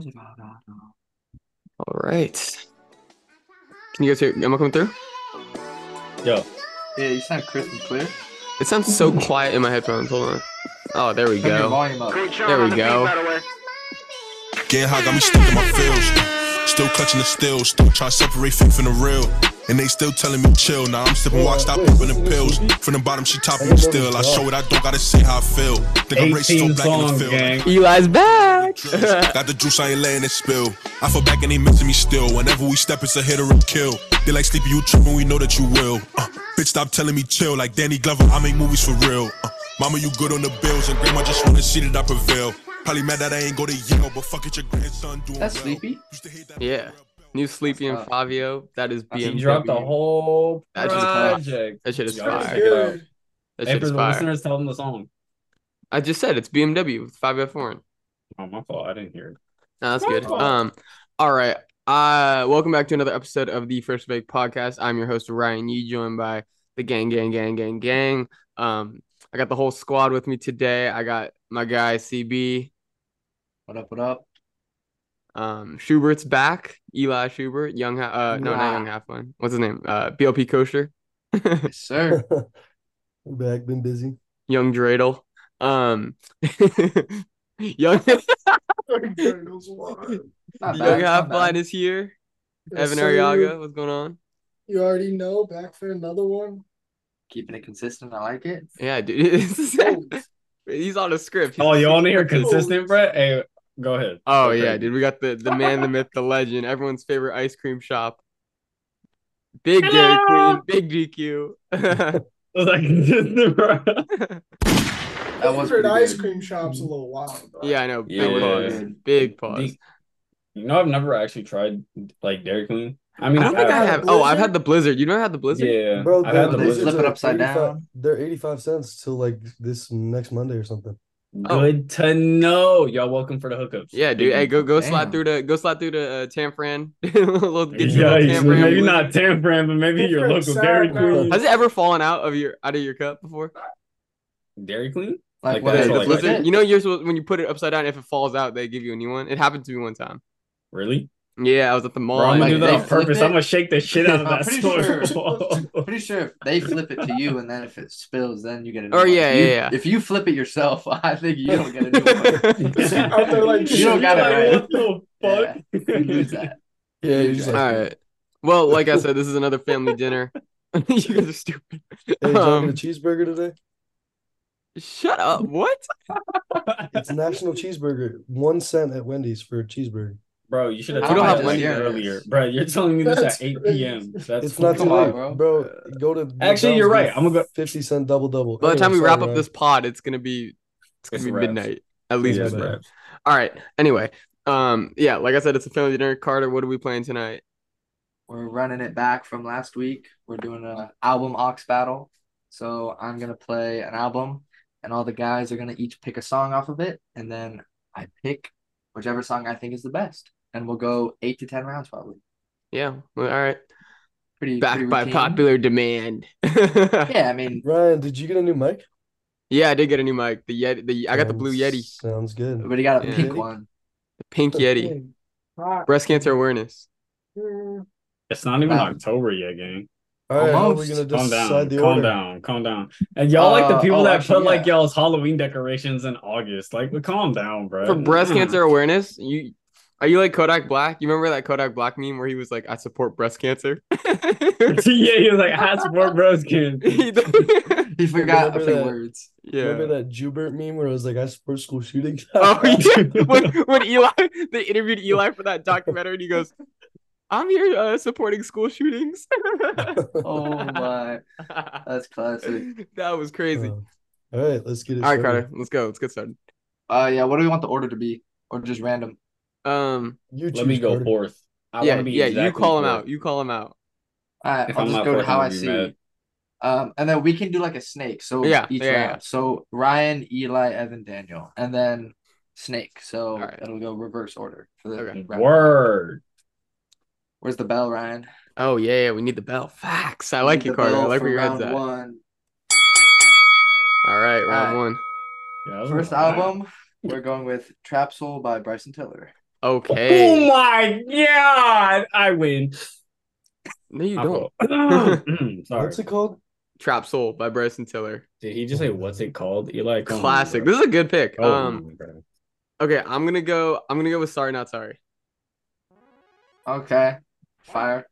All right. Can you guys hear? Am I coming through? Yo, Yeah, you sound crisp and clear. It sounds so quiet in my headphones. Hold on. Oh, there we Turn your go. volume up. There we go. Getting high got me stuck in my feels. Still clutching the steel, still trying to separate fake from the real. And they still telling me chill. Now I'm sipping walk, stop popping the pills. From the bottom, she topping me still. I show it, I don't gotta say how I feel. Think I'm racing so 18 black in the songs, field. gang. Eli's back. Got the juice, I ain't letting it spill. I fall back and they missing me still. Whenever we step, it's a hit or a kill. They like sleepy, you tripping, we know that you will. Uh, bitch, stop telling me chill. Like Danny Glover, I make movies for real. Uh, mama, you good on the bills, and grandma just wanna see that I prevail. Probably mad that I ain't go to Yale, but fuck it, your grandson doing That's well. sleepy. Used to hate that Yeah. New Sleepy and Fabio. That is He he dropped the whole That shit is fire. project. That shit is fire. it out. That Hey, shit for is the fire. listeners, tell them the song. I just said it's BMW with 5F foreign. Oh, my fault. I didn't hear it. No, that's My good. fault. Um, all right. Uh, welcome back to another episode of the Freshly Baked Podcast. I'm your host Ryan Yee, joined by the gang, gang, gang, gang, gang. Um, I got the whole squad with me today. I got my guy CB. What up? What up? Um, Schubert's back. Eli Schubert, young, ha- uh, no, not young Wow. half one. What's his name? Uh, BLP Kosher, Yes, sir. I'm back, been busy. young Dreidel. Um, young, Not young bad, half blind is here. Yes, Evan sir. Arriaga, what's going on? You already know, back for another one. Keeping it consistent. I like it. Yeah, dude. it's the same. He's on a script. He's Oh, you want to hear consistent, Brett? Hey, go ahead. Oh Go yeah, crazy. dude. We got the the man, the myth, the legend, everyone's favorite ice cream shop. Big Dairy Queen, big GQ. I was like, consistent, bro. That was Favorite ice good. cream shop's a little wild. Bro. yeah, I know. Big Yeah. pause. Big pause. The- You know, I've never actually tried like Dairy Queen. I mean, I don't think uh, I had have. Oh, I've had the Blizzard. You never had the Blizzard? Yeah, Bro, I've had the Blizzard. flip it upside down. They're 85 cents till like this next Monday or something. Oh. Good to know. Y'all welcome for the hookups. Yeah, dude. Hey, go go slide through the go slide through the uh, Tamfran. Little- get you a Yeah, you- Tamfran maybe Blizzard. not Tamfran, but maybe your Different local sound Dairy. Queen. Has it ever fallen out of your out of your cup before? Dairy Queen? Like, Like what? that, is the it? like- Blizzard. You know, you're supposed when you put it upside down, if it falls out, they give you a new one. It happened to me one time. Really? Yeah, I was at the mall. Bro, I'm gonna Like, do that on purpose. flip I'm gonna shake the shit out of that pretty store. sure. Pretty sure if they flip it to you and then if it spills, then you get a new Or one. yeah, You- yeah, yeah. If you flip it yourself, I think you don't get a new one. Out like you don't got it Like, right. What the Yeah, fuck? you lose that. Yeah, You you're just guys- like, All right. Well, like I said, this is another family dinner. you guys are stupid. hey, did Um, get a cheeseburger today? shut up. What? It's National Cheeseburger. One cent at Wendy's for a cheeseburger. Bro, you should have I told don't me have this Wendy's. earlier. Bro, you're telling me this That's at 8 crazy. p.m. That's it's not too late, bro. bro. Go to Actually, you're right. I'm gonna go- 50 cent double double. By the time we wrap up this pod, it's gonna be it's gonna be midnight. At least Yeah, it's bro. wraps. All right. Anyway, um, yeah, like I said, it's a family dinner. Carter, what are we playing tonight? We're running it back from last week. We're doing a album aux battle. So I'm gonna play an album, and all the guys are gonna each pick a song off of it, and then I pick whichever song I think is the best, and we'll go eight to ten rounds probably. Yeah. All right. Pretty Back pretty by popular demand. Yeah, I mean, Ryan, did you get a new mic? yeah, I did get a new mic. The Yeti. The I got the blue Yeti, Sounds good. but he got a Yeah. pink one. the pink Yeti. Hot. Breast cancer awareness. It's not even Wow. October yet, gang. All right, how are we Almost. gonna Calm down. the Calm order? down. Calm down. And y'all like the Uh, people oh, that actually, put like y'all's Halloween decorations in August. Like, but calm down, bro. For breast Mm. cancer awareness, you are you like Kodak Black? You remember that Kodak Black meme where he was like, "I support breast cancer." yeah, he was like, I support breast cancer. He- He forgot a few words. yeah. Remember that Schubert meme where it was like, I support school shootings? Oh yeah, when, when Eli they interviewed Eli for that documentary, and he goes, "I'm here uh, supporting school shootings." Oh my, that's classic. that was crazy. Um, all right, let's get it All right, started. Carter, let's go. Let's get started. Uh, yeah. What do we want the order to be, or just random? Um, You Let me go Carter. fourth. I yeah, wanna be yeah. You exactly call him out. You call him out. All right, If I'll I'm just not go to fourth, how I'm I gonna be see. mad. Um, and then we can do like a snake. So Yeah, each yeah, yeah. round. So Ryan, Eli, Evan, Daniel, and then snake. So All right. it'll go reverse order for the Okay. Word. Where's the bell, Ryan? Oh yeah, yeah. We need the bell. Facts. I like Need you, Carter. I like where your head's round at. One. All right, round Alright. one. Yeah, First album, we're going with Trap Soul by Bryson Tiller. Okay. Oh my god! I win. No, you I don't. Sorry. What's it called? Trap Soul by Bryson Tiller. Did he just say what's it called? Eli come on, Classic. This is a good pick. Oh, Um. Okay, I'm gonna go. I'm gonna go with Sorry Not Sorry. Okay. Fire.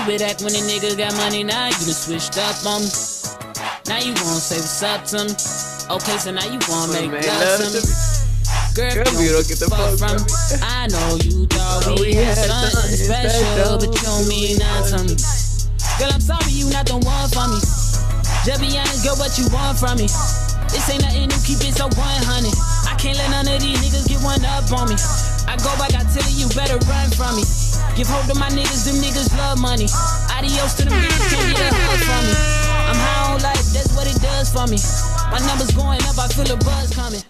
You would act when a nigga got money now, you done switched up on me. Now you wanna say what's up to me. Okay, so now you wanna make love to me. Girl, Girl, you don't get the fuck from me. I know you thought we had something special, but you don't mean nothing to me. Girl, I'm sorry you not the one for me. Just be honest, girl, what you want from me. This ain't nothing new, keep it so 100. I can't let none of these niggas get one up on me. I go back, I tell you, you better run from me. Give hope to my niggas, them niggas love money. Adios to them niggas, can't get a hug from me. I'm high on life, that's what it does for me. My numbers going up, I feel a buzz coming.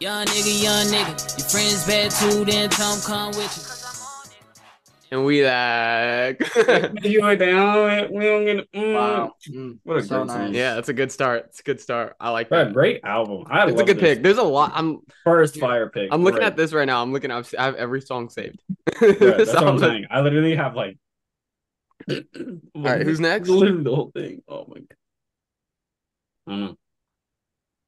Young nigga, young nigga. Your friends bad too, then Tom come with you. And we like. You went down. We don't get. Mm. Wow. Mm, What a so great nice. yeah, it's a good start. It's a good start. I like Bro, that. great album. I It's a good this. pick. There's a lot. I'm First fire pick. I'm looking Great. at this right now. I'm looking. I've, I have every song saved. Bro, that's So what I'm I'm saying. I literally have like. All All right, who's next? Literally the whole thing. Oh my god. I don't know.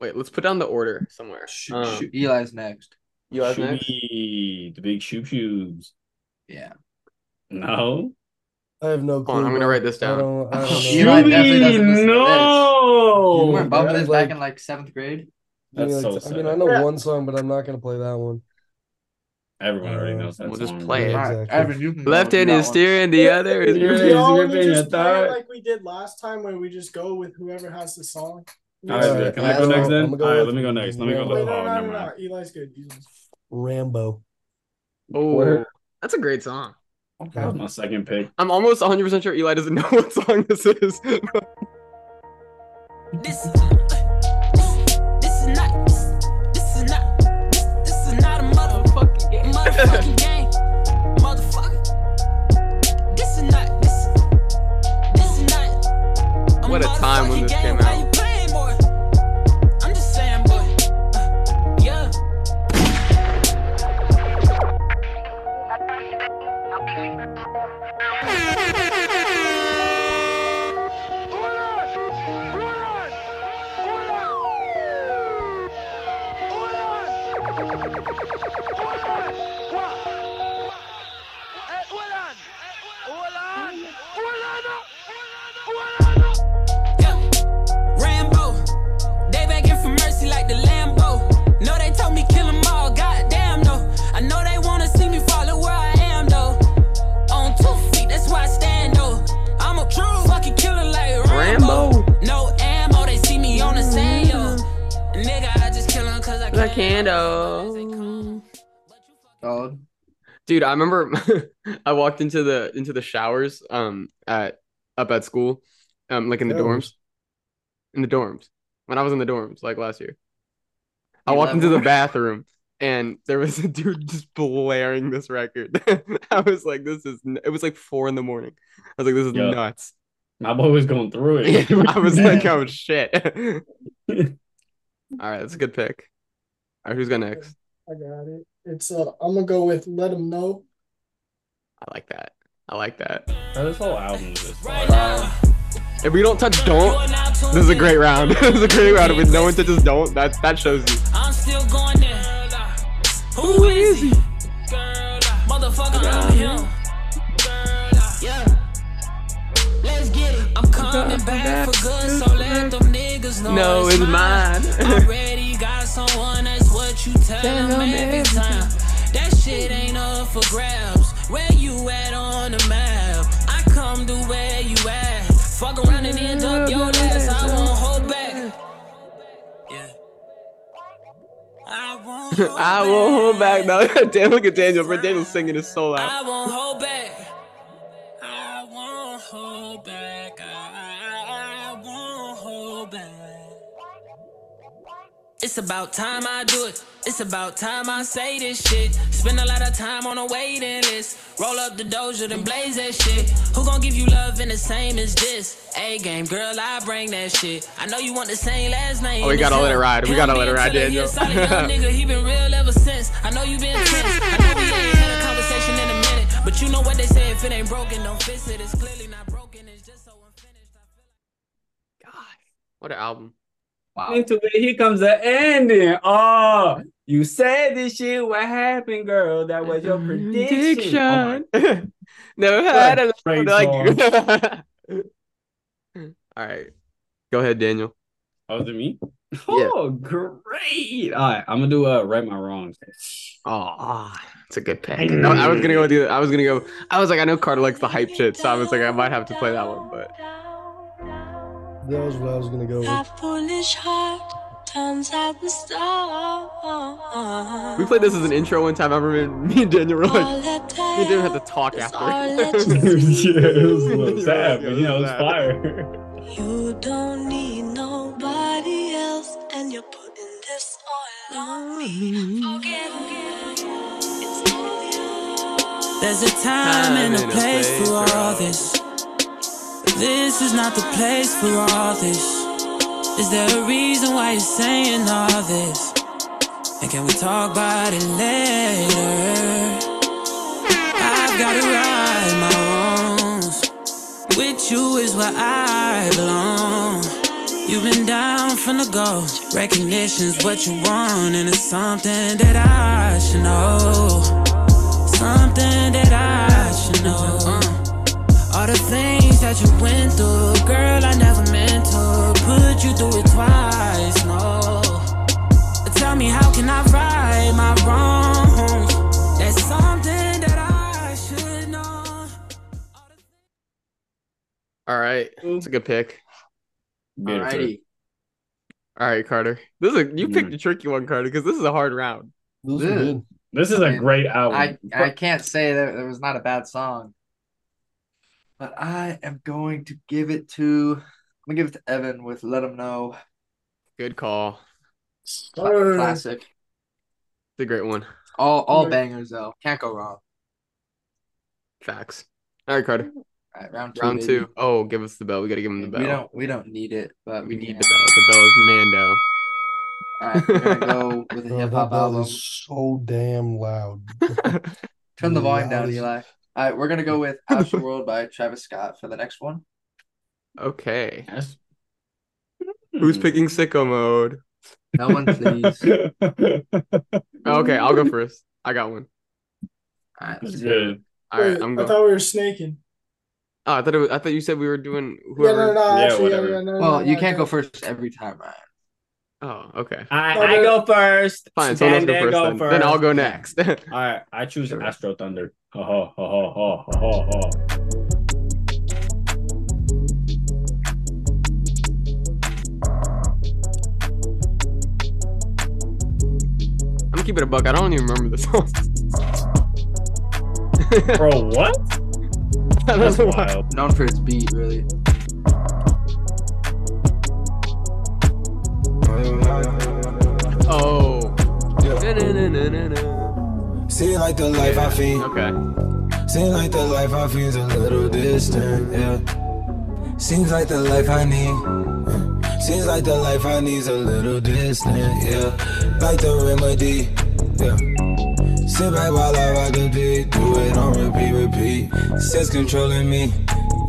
Wait, let's put down the order somewhere. Shoot, Um, shoot. Eli's next. You guys next? The big shoe shoes. Yeah. No. I have no clue. on, I'm gonna write this down. I don't, I don't know. Eli definitely doesn't listen to this. no. You weren't bumping this is back like- in like seventh grade? Give me, That's like, so I mean. I know Yeah. one song, but I'm not gonna play that one. Everyone already Uh, knows that we'll just song, play bro. it. Exactly. Evan, you can Left hand is one. steering, the other is. Yeah. Do Is y'all want your just play it thigh. like we did last time where we just go with whoever has the song? All right, Alright, can I go next then? Go All right, let me go next. Let me go. Rambo. Wait, no, no, no, no. Eli's good. Eli's- Rambo. Oh, that's a great song. That was my second pick. I'm almost 100 percent sure Eli doesn't know what song this is. This is uh, this is not this is not this, this is not a motherfucking. Motherfucking remember I walked into the into the showers um at up at school, um like in the dorms, Showers? in the dorms when I was in the dorms like last year. I You walked let into the bathroom and there was a dude just blaring this record. I was like, this is n- it was like four in the morning. I was like, this is Yeah. nuts. My boy was going through it. I was like, oh shit. All right, that's a good pick. All right, who's got next? I got it. It's uh, I'm gonna go with "Let 'Em Know." I like that. I like that. Bro, this whole album is just Right fire. If we don't touch don't, You are now tuned this is a great round. this is a great round. If no one touches don't, that that shows you. I'm still going there. Who is he? Girl, Motherfucker, I'm him. Yeah. Let's get it. I'm coming back for good, so let them niggas know. No, it's mine. Already got someone, that's what you tell them every time. That shit ain't up for grabs. Where you at on the map? I come to where you at. Fuck around and end up your ass. I won't hold back. Yeah. I won't hold I won't hold back. No, damn, look at Daniel. Daniel's singing his soul out. I won't hold back. I won't hold back. I won't hold back. It's about time I do it. It's about time I say this shit. Spend a lot of time on a waiting list. Roll up the doja, then blaze that shit. Who gon' give you love in the same as this? A game, girl, I bring that shit. I know you want the same last name. Oh, we gotta let it ride. We gotta let it ride, killer, he Daniel. solid young nigga, he been real ever since. I know you been tense. I know we ain't had a conversation in a minute. But you know what they say, if it ain't broken, don't fix it. It's clearly not broken, it's just so unfinished. I feel like- God, what an album. Wow. Into it, here comes the ending. Oh, you said this shit. What happened, girl? That was your mm-hmm. prediction. Oh my- Never had a Great like All right. Go ahead, Daniel. Oh, is it me? Oh, great. All right, I'm gonna do a right my wrongs. Oh, it's a good pick. No, I was gonna go with you. I was gonna go. I was like, I know Carter likes the hype shit, so I was like, I might have to play that one, but That was what I was gonna go My with. foolish heart turns out the star. we played this as an intro one time. I remember me and Daniel were like, All that me and Daniel had to talk after. yeah, it was a little sad, but you know, it was it's fire. You don't need nobody else, and you're putting this all on me. Forget it's. There's a time and a place for all this. This is not the place for all this. Is there a reason why you're saying all this? And can we talk about it later? I've gotta right my wrongs. With you is where I belong. You've been down from the go. Recognition's what you want, and it's something that I should know. Something that I should know. All the things that you went through, girl, I never meant to put you through it twice. No. Tell me, how can I right my wrongs? That's something that I should know. All right, it's a good pick. Beautiful. Alrighty. All right, Carter. This is a, you picked Mm. a tricky one, Carter, because this is a hard round. Those are good. This is a great album. I I can't say that there was not a bad song, but I am going to give it to. I'm gonna give it to Evan with "Let 'Em Know." Good call. Cla- Classic. It's a great one. All all bangers though. Can't go wrong. Facts. All right, Carter. All right, round two. Round baby. two. Oh, give us the bell. We gotta give him the bell. We don't we don't need it, but We we need can. the bell. The bell is Mando. All right, we're gonna go with a hip hop bell album. is so damn loud. Turn the volume down, loudest- Eli. All right, we're gonna go with "Astro World" by Travis Scott for the next one. okay. Yes. Who's hmm. picking sicko mode? No one, please. Okay, I'll go first. I got one. All right, That's let's do good. All right, wait, I'm going. I thought we were snaking. Oh, I thought it was, I thought you said we were doing Yeah, whoever. no, no, Yeah, actually, yeah, whatever. yeah, no, Well, no, you no, can't no. go first every time, Ryan. Oh, okay. I, I go first. Fine. Someone else Dan, go Dan, first, then. Then I'll go next. All right, I choose Sure. Astro Thunder. Ha ha ha ha ha ha ha. I'm gonna keep it a buck. I don't even remember the song. Bro, what? I That's don't know why. wild. Known for its beat, really. Oh. Yeah. Na-na-na-na-na-na. Like the life I feed. Okay. Seems like the life I feel's a little distant, yeah. Seems like the life I need. Seems like the life I need's a little distant, yeah. Like the remedy, yeah. Sit back while I rock the beat, do it on repeat, repeat. Sense controlling me,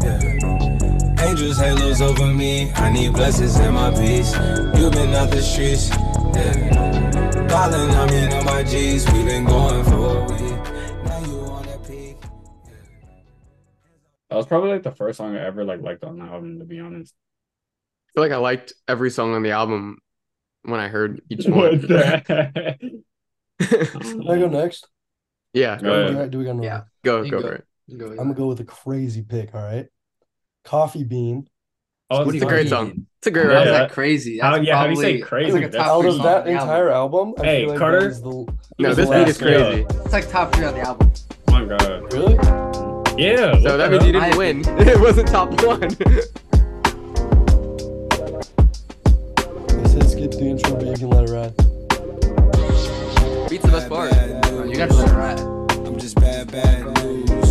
yeah. Angels halos over me, I need blessings in my peace. You been out the streets, yeah. Darling, I'm on my G's, we been going for a week. Now you wanna peak. That was probably like the first song I ever like liked on the album, to be honest. I feel like I liked every song on the album when I heard each one. the heck? Can I go next? yeah. Go ahead. Do, do we got another? Yeah. Go go go. for it. Go, I'm gonna go with a crazy pick. All right, Coffee Bean. Oh, What It's a great song. It's a great How's Yeah. record. that crazy? How- That's yeah, how do you say crazy? like a That's Out of that on the album. entire album, Hey, like Carter. that is the No, this beat is crazy. It's like top three on the album. Oh my god. really. Yeah. So that the means you didn't I- win. It wasn't top one. They said skip the intro, but you can let it ride. Beats the best part. Oh, you got to let it ride. I'm just bad, bad news.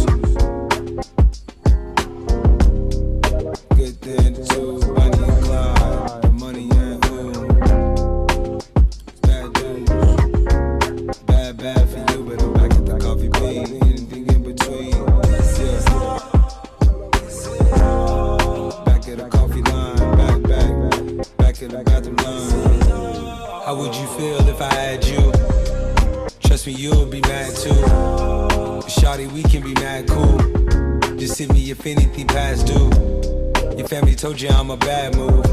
Told you I'm a bad move.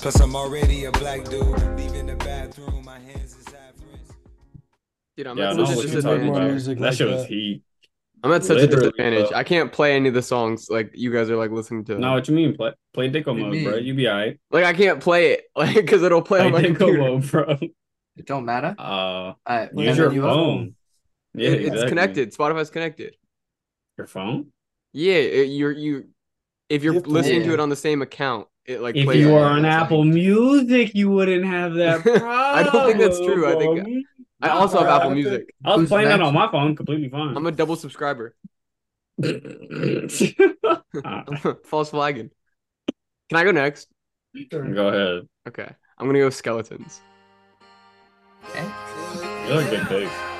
Plus, I'm already a black dude. Leaving the bathroom, my hands is half. Dude, I'm Yeah, I at know such a what you're talking disadvantage. about. Music That like shit was that. heat. I'm at such a disadvantage. bro. I can't play any of the songs like you guys are like listening to. No, what you mean? Play play Dicko What do mode, bro. You be alright. Like I can't play it like because it'll play Play on my Dicko computer. mode, bro. It don't matter. Uh, All right, use your you- phone. Yeah, It- it's connected. Spotify's connected. Your phone. Yeah, it, you're you. If you're You have to- listening to it on the same account, it like If plays. you Yeah, were on it's like- Apple Music, you wouldn't have that problem. I don't think that's true. I think- I also have Apple Music. I was playing that on my phone, completely fine. I'm a double subscriber. False flagging. Can I go next? Go ahead. Okay, I'm gonna go skeletons. Okay. You're a good pick.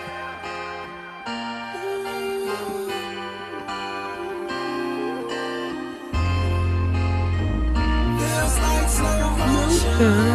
We're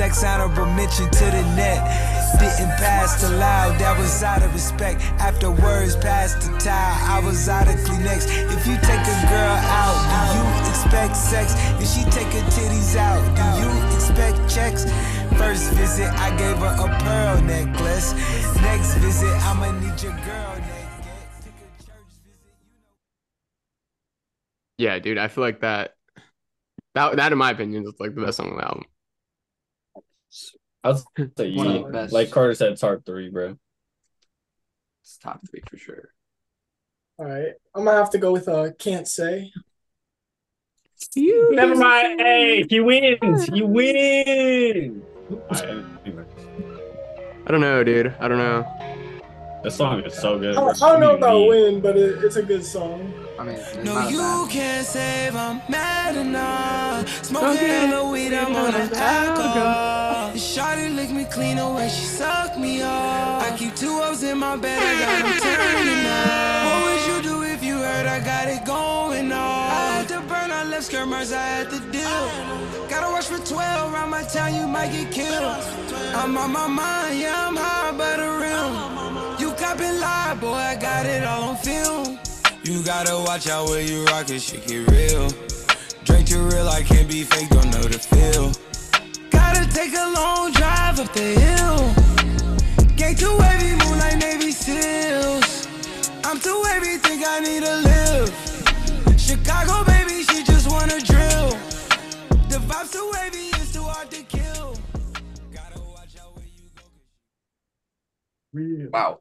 sex, honorable mention to the net. Didn't pass the loud, that was out of respect. After words passed the towel, I was out of Kleenex. If you take a girl out, do you expect sex? If she take her titties out, do you expect checks? First visit, I gave her a pearl necklace. Next visit, I'ma need your girl know. Yeah, dude, I feel like that. That that in my opinion is like the best song on the album. I'll say One of the best. Like Carter said, top three, bro. It's top three for sure. All right, I'm gonna have to go with uh, can't say. Never mind. Hey, he wins. He wins. Alright, anyway. I don't know, dude. I don't know. This song is so good. I, I don't know about win, but it, it's a good song. I mean, No, you can't save, I'm mad enough. Smoking hella weed, I'm on an alcohol. Shawty lick me clean away, she sucked me off. I keep two O's in my bed, I got them turning up. What would you do if you heard I got it going on? I had to burn, I left skirmers, I had to deal. Gotta watch for 12, around my town, you might get killed. I'm on my mind, yeah, I'm high by the rim. You copping lie, boy, I got it all on film. You gotta watch out where you rock it, shit get real. Drink real, I can't be fake, don't know the feel. Gotta take a long drive up the hill. Too wavy, move like Navy SEALs. I'm too I need to live. Chicago, baby, she just wanna drill. The vibes too. Wow.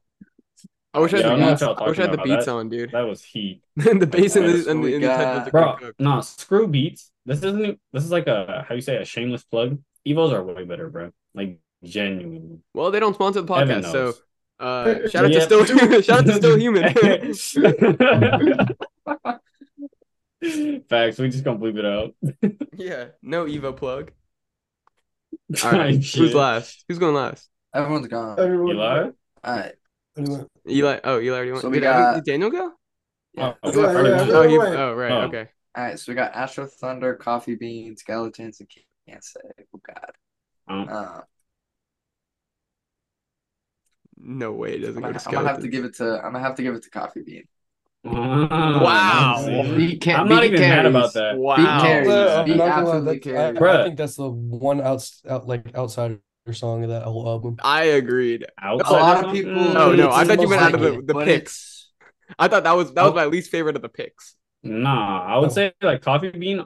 I wish I had don't the beats. I wish I had the beats That- on, dude. That was heat. the bass and Alright, the, so and the, and the got- headphones Bro, pretty cooked. no, screw beats. This isn't this is like a how you say a shameless plug. Evos are way better, bro. Like genuinely. Well, they don't sponsor the podcast, so uh, shout out Yeah. to still human shout out to still human. Facts. We just gonna bleep it out. yeah, no Evo plug. All right, who's Shit. last? Who's going last? Everyone's gone. Everyone, Eli? All right. Anyway, Eli. Oh, Eli already went. So we did, Evan- got- did Daniel go? Yeah. Oh, Yeah, yeah, yeah. Oh, he, oh, right. Oh. Okay. All right. So we got Astro Thunder, Coffee Bean, Skeletons, and Can't Say. Oh God. Um, Uh, No way it doesn't I'm go to gonna, I'm gonna have to give it to. I'm gonna have to give it to Coffee Bean. Wow. See? Beat ca- I'm not beat even mad about that. Wow. Beat carries. Uh, I'm Beat not gonna lie, absolutely that- I. I think that's the one outs out like outsider song of that whole album. I agreed. Outside A lot of people. Mm. Oh, no, I thought you almost meant out of the- it, the picks. I thought that was that was Oh. my least favorite of the picks. Nah, I would Oh. say like Coffee Bean,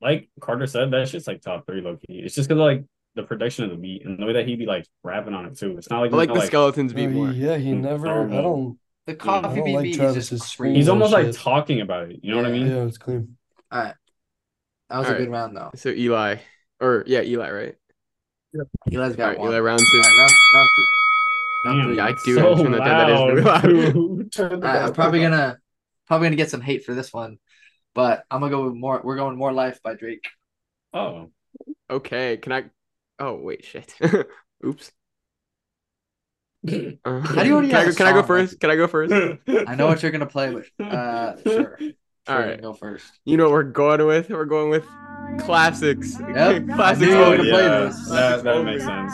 like Carter said, that shit's like top three low key. It's just because like the production of the beat and the way that he'd be like rapping on it too. It's not like I like no, the skeletons Oh, beat more. yeah, he never. I don't. The Coffee don't Bean like beat is just scream. He's almost like shit. talking about it. You know what I mean? Yeah, it's clean. All right. That was All a good round though. So Eli, or yeah, Eli, right? Eli's All got right, one. Eli, round two. right, round, round two. Round Damn, three. Yeah, I it's do so turn that down. That is really loud, loud. dude. Turn All that right, I'm probably gonna probably gonna get some hate for this one, but I'm gonna go with more. We're going more life by Drake. Oh, Okay, can I? Oh wait, shit. Oops. Uh, How do you already can I have go, can I go first? Can I go first? I know what you're gonna play with. Uh, sure. sure All you right. can go first. You know what we're going with? We're going with classics. Yep. classics. I knew you were over. gonna play yeah, this. that, that makes sense.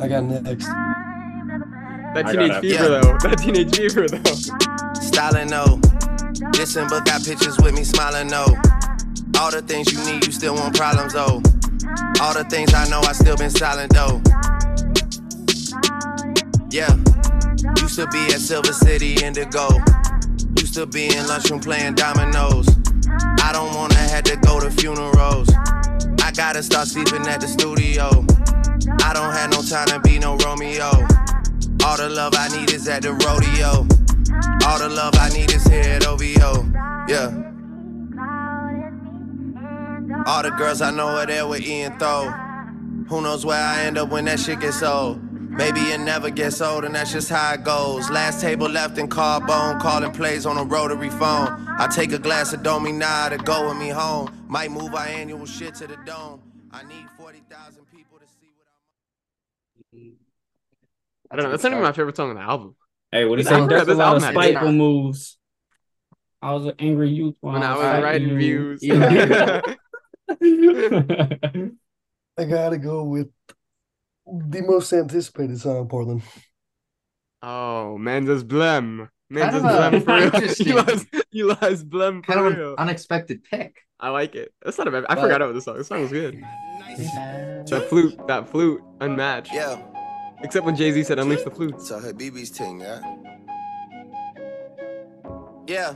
I got next. That teenage fever it. though. That teenage fever though. Styling no. Dissing but got pictures with me smiling no. All the things you need, you still want problems though. All the things I know, I still been silent though. Yeah. Used to be at Silver City Indigo. Used to be in lunchroom playing dominoes. I don't wanna have to go to funerals. I gotta start sleeping at the studio. I don't have no time to be no Romeo. All the love I need is at the rodeo. All the love I need is here at OVO. Yeah. All the girls I know are there with Ian Throw. Who knows where I end up when that shit gets old? Maybe it never gets old, and that's just how it goes. Last table left in carbone, calling plays on a rotary phone. I take a glass of Domi now to go with me home. Might move our annual shit to the dome. I need 40,000 people to see what I'm. I don't know. That's not even my favorite song on the album. Hey, what do you I say? forgot There's a lot of album had spiteful Disney. moves. I was an angry youth When I was fighting writing you. views. Yeah. I gotta go with the most anticipated song in Portland. oh, Mendes Blem. Kind Mendes of a- Blem for real. interesting. Eli's, Eli's Blem for Kind of an real. unexpected pick. I like it. That's not a bad. I But- forgot about this song. This song was good. That flute, that flute, unmatched. Yeah. Except when Jay Z said unleash the flute. So her BB's ting, yeah. Yeah.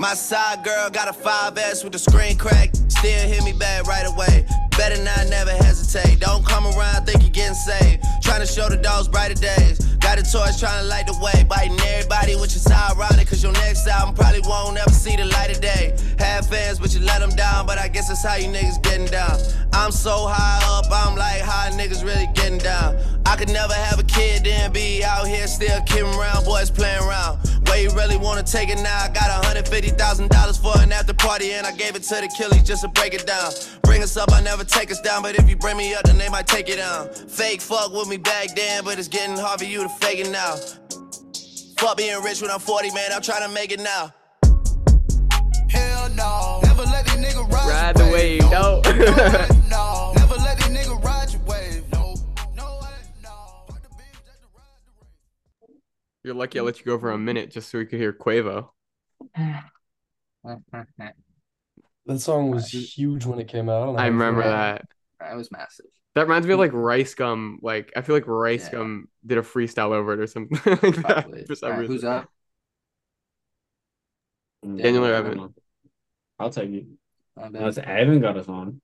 My side girl got a 5S with the screen crack. Still hit me back right away. Better not never hesitate. Don't come around, think you're getting saved. Trying to show the dogs brighter days. Got a torch trying to light the way. Biting everybody, which is ironic. Cause your next album probably won't ever see the light of day. Have fans, but you let them down. But I guess that's how you niggas getting down. I'm so high up, I'm like, how niggas really getting down? I could never have a kid, then be out here still kidding around, boys playing around. Where you really wanna take it now? I got $150,000 for an after party, and I gave it to the killies just to break it down. Bring us up, I never take us down, but if you bring me up, then they might take it down. Fake fuck with me back then, but it's getting hard for you to fake it now. Fuck being rich when I'm 40, man, I'm trying to make it now. Hell no. Never let these niggas ride, Ride the wave, no. You're lucky I let you go for a minute just so we could hear Quavo. That song was huge when it came out. don't I how you feel remember about that. That was massive. That reminds me of like Rice Gum. Like I feel like Rice Yeah. Gum did a freestyle over it or something like that Probably. for some All right, reason. who's up? Daniel or I Evan? don't know. I'll take it. Unless Evan got us on.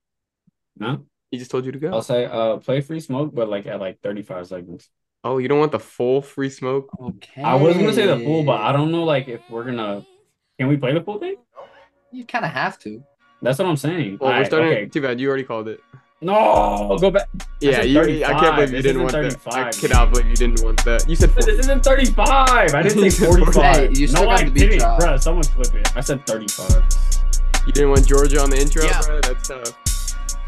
No? He just told you to go. I'll say uh play free smoke, but like at like 35 seconds. Oh, you don't want the full free smoke? Okay. I was gonna say the full, but I don't know like if we're gonna can we play the full thing? You kind of have to. That's what I'm saying. Well, we're Alright, starting. okay. Too bad you already called it. No, go back. Yeah, you. I can't believe you This didn't want that. I 35, cannot believe you didn't want that. You said This isn't 35. I didn't You say 45. Hey, you still no, got I the beat didn't, bro. Someone flip it. I said 35. You didn't want Georgia on the intro, Yeah. bro. That's tough.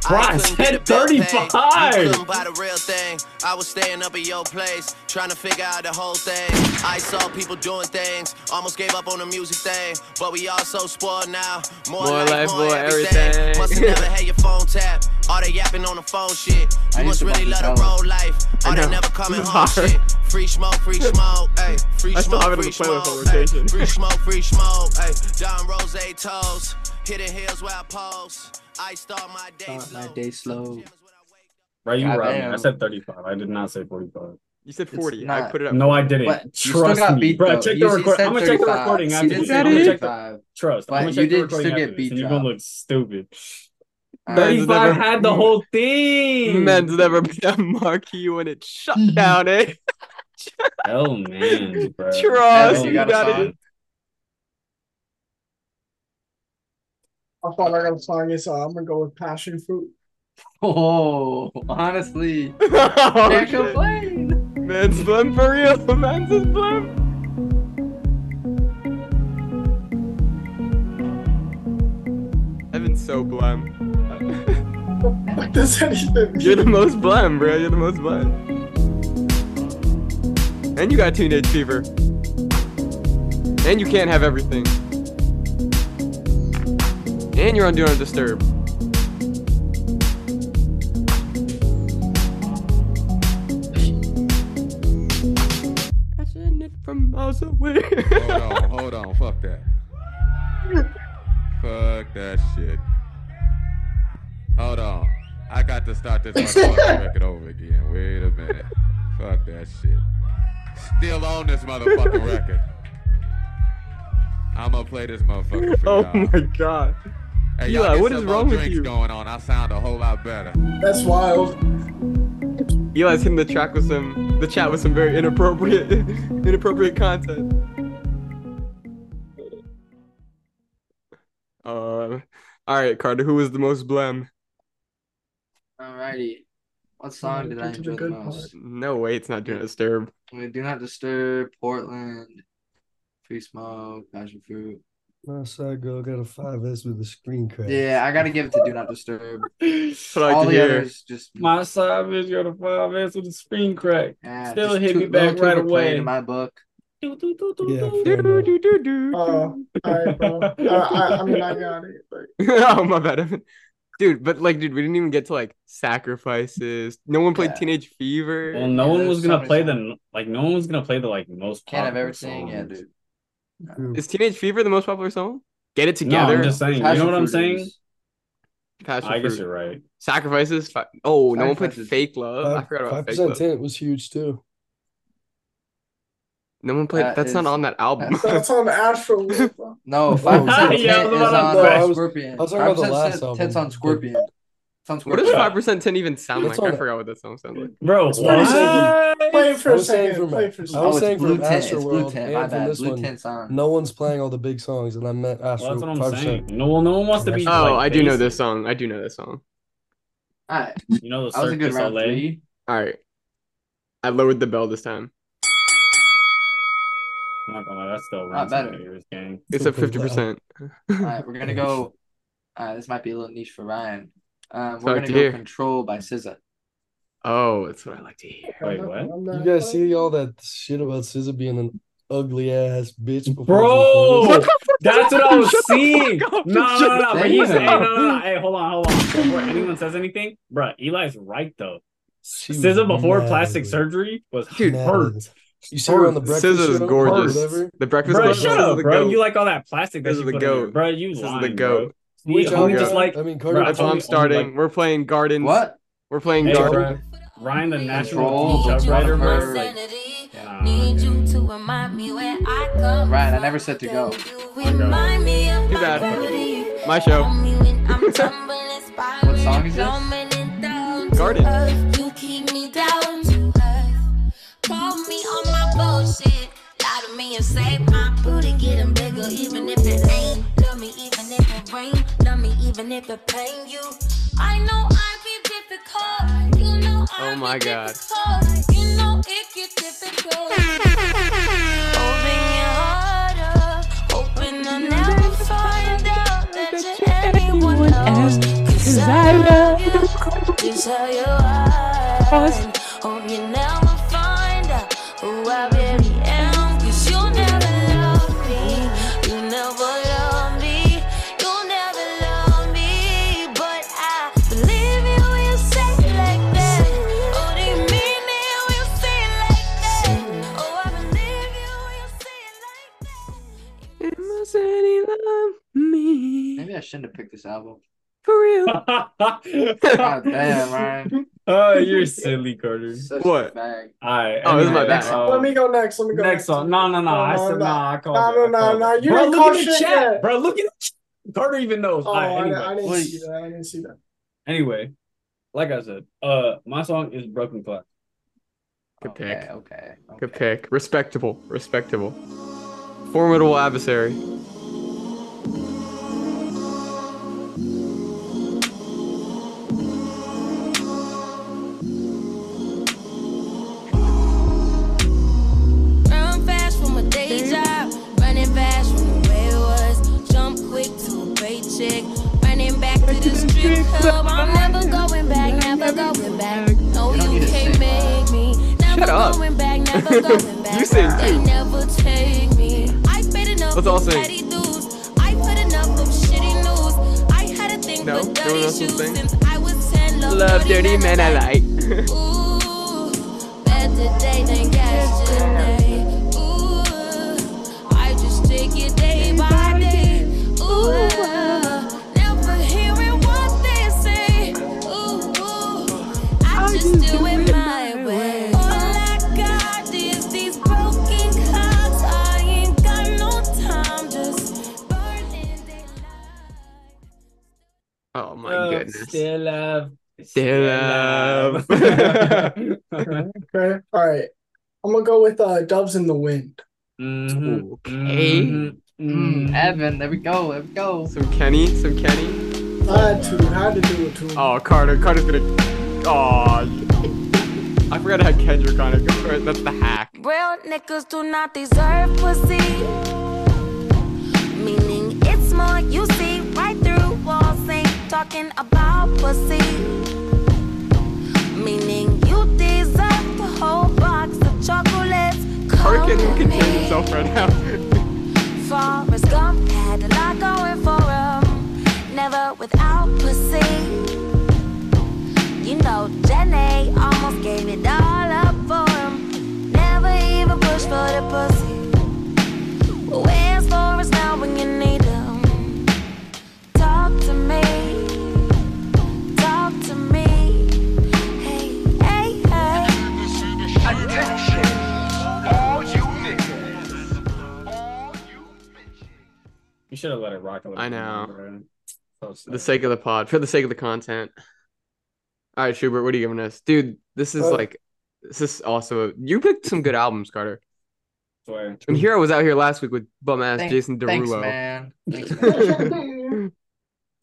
Bro, I said get a bill paid. 35. You couldn't buy the real thing. I was staying up at your place, trying to figure out the whole thing. I saw people doing things, almost gave up on the music thing, but we all so spoiled now. More, More life, life, more everything. everything. Must have never had your phone tapped. All they yapping on the phone shit. I You used must really love the road life. All know. never coming home shit. Free smoke, free smoke, hey. Free I smoke, have it in free smoke, rotation. Free smoke, free smoke, hey. John Rose toes. Hitting hills where I pose. I start my day Start my day slow. Right, you God right. I said 35. I did not say 45. You said It's 40. I put it up. No, I didn't. But Trust me, beat, bro. though. Check You- the you record. I'm gonna check the recording You after didn't this. say I'm gonna check the trust. But I'm gonna you check the did recording still get after this, and you're gonna look stupid. Alright. 35 never- had the whole thing. Men's never been a marquee when it's shut down, eh? Hell man, bro. Trust, Evan, you you got a gotta song? do- I thought I got a song, so I'm gonna go with passion fruit. Oh, honestly, Oh, can't shit. complain. Man's blem for real. Man's is blem. Evan's so blem. What does anything You're the most blem, bro. You're the most blem. And you got teenage fever. And you can't have everything. And you're on Do Not Disturb. Catching it from miles away. Hold on, hold on, fuck that. Fuck that shit. Hold on. I got to start this motherfucking record over again. Wait a minute. Fuck that shit. Still on this motherfucking record. I'm gonna play this motherfucker for oh y'all. my god. Hey, Eli, y'all get what some is more wrong with drinks you? going on. I sound a whole lot better. That's wild. Eli's hitting the track with some, the chat with some very inappropriate, inappropriate content. Um, all right, Carter, who was the most blem? Alrighty. What song did I Get to the enjoy the good most? No way, it's not doing disturb. We do not disturb Portland. Free smoke, passion fruit. My side girl got a 5S with a screen crack. Yeah, I gotta give it to do not disturb. That's what I like All the hear. others just My savage got a five S with a screen crack. yeah, Still hit too- me back little right away. in my book. Yeah, Do, fair do, enough. do, do, do. Oh, uh, alright, bro. I, I mean, I got it. But oh my bad, dude. But like, dude, we didn't even get to like sacrifices. No one played Yeah. Teenage Fever. Well, no Yeah, one was gonna play songs. the like. No one was gonna play the like most. Can't have popular everything, yeah, dude. True. Is Teenage Fever the most popular song? Get it No, together. I'm just saying. You know what I'm saying? is- Passion I guess Fruit. you're right. Sacrifices. Fi- Oh, no one played Fake Love. I forgot about Five Fake Love. tint was huge too. No one played. That that's not on that album. that's on Astro. bro. No, five percent Yeah, I tint was is about to on say. uh, Scorpion. I was talking about the 5% last tint's album, on but- Scorpion. It's on what does five percent ten even sound That's like? I forgot what that song sounds like. Bro, It's pretty what? Play it for I a was saying second. Play it for a I second. Oh, was it's saying blue from tint. It's blue Astroworld tint. and My from bad. this Blue one, tint's no one's playing all the big songs, and I meant Well, Astro. that's what I'm 5%. saying. No, well, no one wants to be. Oh, like, I do know this song. I do know this song. Alright, You know the that was a Cirque good du round Soleil? three. All right. I lowered the bell this time. I'm not gonna lie, that's still Not runs in my better. ears, gang. It's Still at fifty percent. Alright, we're gonna go. Uh, this might be a little niche for Ryan. Um, we're hard gonna to go hear. Control by SZA. Oh, that's what I like to hear. Wait, what? You guys see all that shit about SZA being an ugly ass bitch? Bro, that's what I was Shut seeing. No, no, no, no. But he's Damn. hey, no, no, no. Hey, hold on, hold on. Before anyone says anything, bro, Eli's right though. She SZA before mad plastic ugly. surgery was Dude, hurt. ugly. You see her on the breakfast SZA's show? gorgeous. The Breakfast Bro, Club. shut up, bro. goat. You like all that plastic that This you is the put in there. goat. bro. You This is the lying, goat. Bro. Which You only just like I mean, bro, Cardi. I That's why told I'm starting. like- We're playing Garden. What? We're playing Hey, Gardens. bro. Ryan the Control, national but Chuck one writer, of Like, Yeah. Need you to remind me where I come Ryan, I never said to go. Remind me of Too my bad. My show. Call me when I'm tumbling, spiraling, What song is this? plummeting down to Garden. You keep me down to earth. Call me on my bullshit. Lie to me and say my booty getting bigger, even if it ain't. Love me even if it rain. Love me even if it pain you. I know I be difficult. You know I Oh my God. difficult. You know it get difficult. Open your heart up. Hoping I'll never find out that you're anyone else. Cause I love you. Just how you are. Hope you never find out who I really I shouldn't have picked this album. For real. God damn, Ryan. Oh, you're silly, Carter. Such What? a bag. All right. Oh, this is my anyway, bad. uh, Let me go next. Let me go Next song. No, no, no. I No, said no, no. I called no, it. no, no, called no, you Bro, didn't look call at the chat, yet. bro. Look at the chat. Carter even knows. Oh, All right, I, anyway. I didn't Wait. see that. I didn't see that. Anyway, like I said, uh, my song is Broken Clock. Good Okay, pick. okay. Good pick. Respectable. Respectable. Formidable adversary. In the Wind. Mhm, Okay. mhm, Mm. Evan, there we go. There we go. Some Kenny. Some Kenny. I had to, had to do it to. Oh, Carter. Carter's gonna. Oh. I forgot I had Kendrick on it. That's the hack. Real niggas do not deserve pussy. Meaning it's more you see right through walls, ain't talking about pussy. Meaning Can't even Come contain himself right now. Forrest Gump had a lot going for him. Never without pussy. You know, Jenny almost gave it up should have let it rock a little I know. longer. So For the sake of the pod, for the sake of the content. All right, Schubert, what are you giving us, dude? This is Uh, like, this is also you picked some good albums, Carter. Swear. And Hero was out here last week with bum ass Thank- Jason Thanks, Derulo. man. Thanks, man.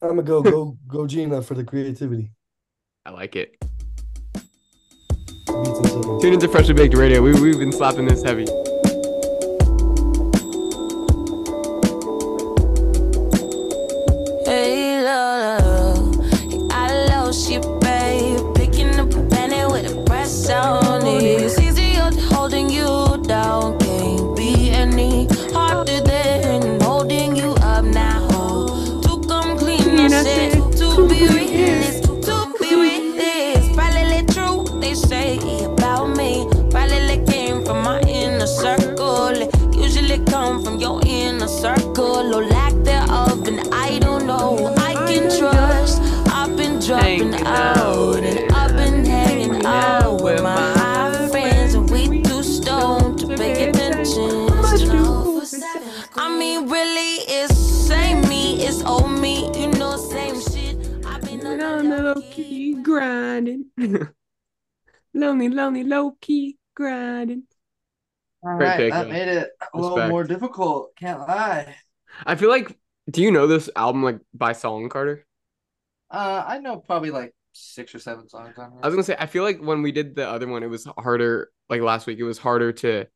I'm gonna go go go Gina for the creativity. I like it. Beats and sounds. Tune into Freshly Baked Radio. We we've been slapping this heavy. Grinding. lonely, lonely, low key grinding. All Great right, pick, that man. made it a little Respect. more difficult. Can't lie. I feel like, do you know this album like by song, Carter? Uh, I know probably like six or seven songs on here. I was gonna say, I feel like when we did the other one, it was harder. Like last week, it was harder to,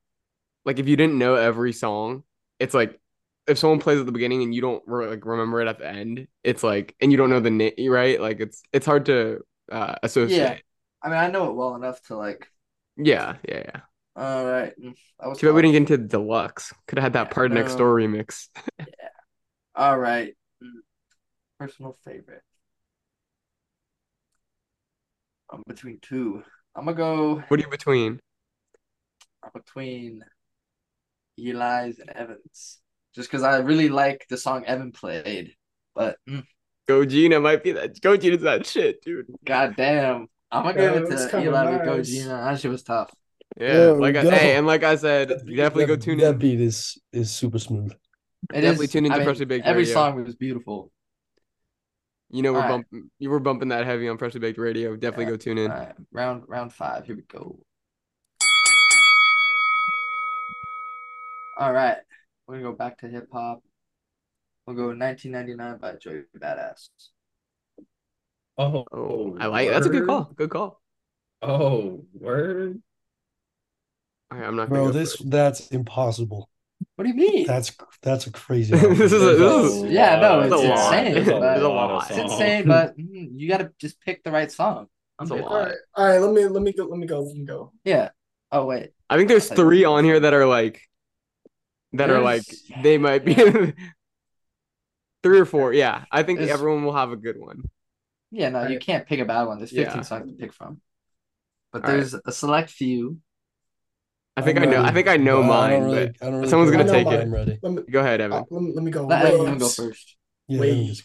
like, if you didn't know every song, it's like if someone plays at the beginning and you don't re- like remember it at the end, it's like, and you don't know the name, right? Like it's it's hard to uh, associate. yeah, I mean, I know it well enough to like. Yeah, yeah, yeah. All right, I was Too bad we didn't get into deluxe. Could have had that part next door remix. yeah. All right, mm, personal favorite. I'm between two. I'm gonna go What are you between? I'm between Eli's and Evans, just because I really like the song Evan played. But mm, Gogina might be that. Gogina's that shit, dude. goddamn, I'm gonna Yeah, give it it to kinda Eli with nice. Gogina. That shit was tough. Yeah, There like I, go. hey, and like I said, That- definitely go that- tune That in. beat is is super smooth. It Definitely is- tune into I mean, Freshly Baked Every Radio. song was beautiful. You know we're Alright. bumping. You were bumping that heavy on Freshly Baked Radio. Definitely Yeah. go tune in. All right, round round five. Here we go. All right, we're gonna go back to hip hop. We'll go 1999 by Joey Bada$$. Oh, Oh, I like that's a good call. Good call. Oh, word. All right, I'm not gonna Bro, go this first. that's impossible. What do you mean? That's that's a crazy. This is a- this is- yeah, no, It's it's insane. It's a- but- it's lot. It's insane, but mm, you gotta just pick the right song. That's a lot. All right, all right. Let me let me go. Let me go. Let me go. Yeah. Oh wait. I think there's three on here that are like that are like they might be three or four. Yeah, I think There's- everyone will have a good one. Yeah, no, you can't pick a bad one. There's 15 Yeah. songs to pick from. But All right. there's a select few. I think I'm I know. I think I know but I mine, really- but really someone's gonna take mine. it. I'm ready. Let me Go ahead, Evan. uh, let me, let me go. Let Evan go first. Yeah, Waves.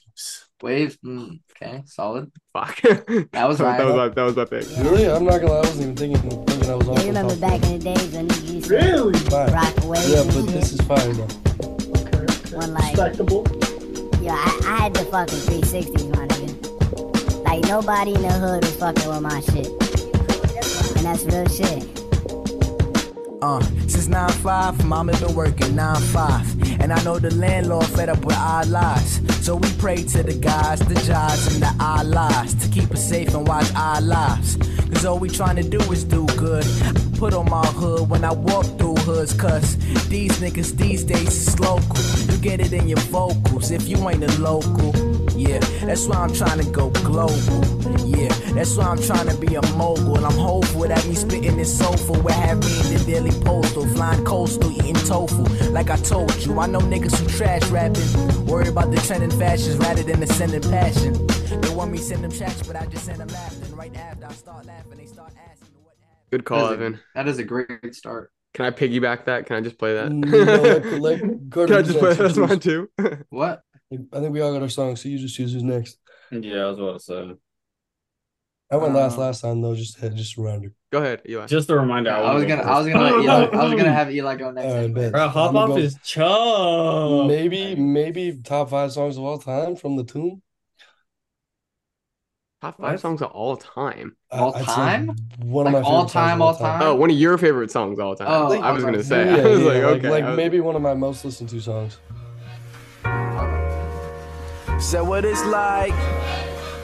Waves. Mm, okay, solid. Fuck. That was that was my, that was my pick. Really? I'm not gonna lie. I wasn't even thinking thinking I was off You remember back in the days when niggas used to Really? Rock away Yeah, but this is fine though. Okay. okay. One like- Respectable. Yo, I, I had the fucking 360s, my nigga. Like nobody in the hood was fucking with my shit. And that's real shit. Uh, since 9-5, mama been working 9-5. And I know the landlord fed up with our lies. So we pray to the guys, the jobs, and the Allahs to keep us safe and watch our lives. Cause all we trying to do is do good. Put on my hood when I walk through hoods, cause these niggas these days is local. You get it in your vocals if you ain't a local. Yeah, that's why I'm trying to go global. Yeah, that's why I'm trying to be a mogul. I'm hopeful that me spitting this soulful will have me in the daily postal, flying coastal, eating tofu. Like I told you, I know niggas who trash rapping, worry about the trending fashions rather than the sending passion. They want me send them checks, but I just send them laughing. Right after I start laughing, they start asking what happened. Good call, That is a- Evan. That is a great start. Can I piggyback that? Can I just play that? Mm, no, let- let Can Gordon I just play next, that as mine too? What? I think we all got our songs, so you just choose who's next. Yeah, I was about to say. I went last Uh, last time though, just just a rounder. Go ahead, Eli. Just a reminder. I was gonna, I was gonna, let Eli, I was gonna have Eli go next. All right, anyway. bet. Bro, hop I'ma off go- his chub. Maybe maybe top five songs of all time from the Tomb. Top five songs of all time. I- All I'd say time? One Like of my all favorite songs time, all time? Oh, one of your favorite songs of all time. Oh, I was gonna say. Yeah, I was yeah, like, like, okay. like I was- maybe one of my most listened to songs. Said what it's like.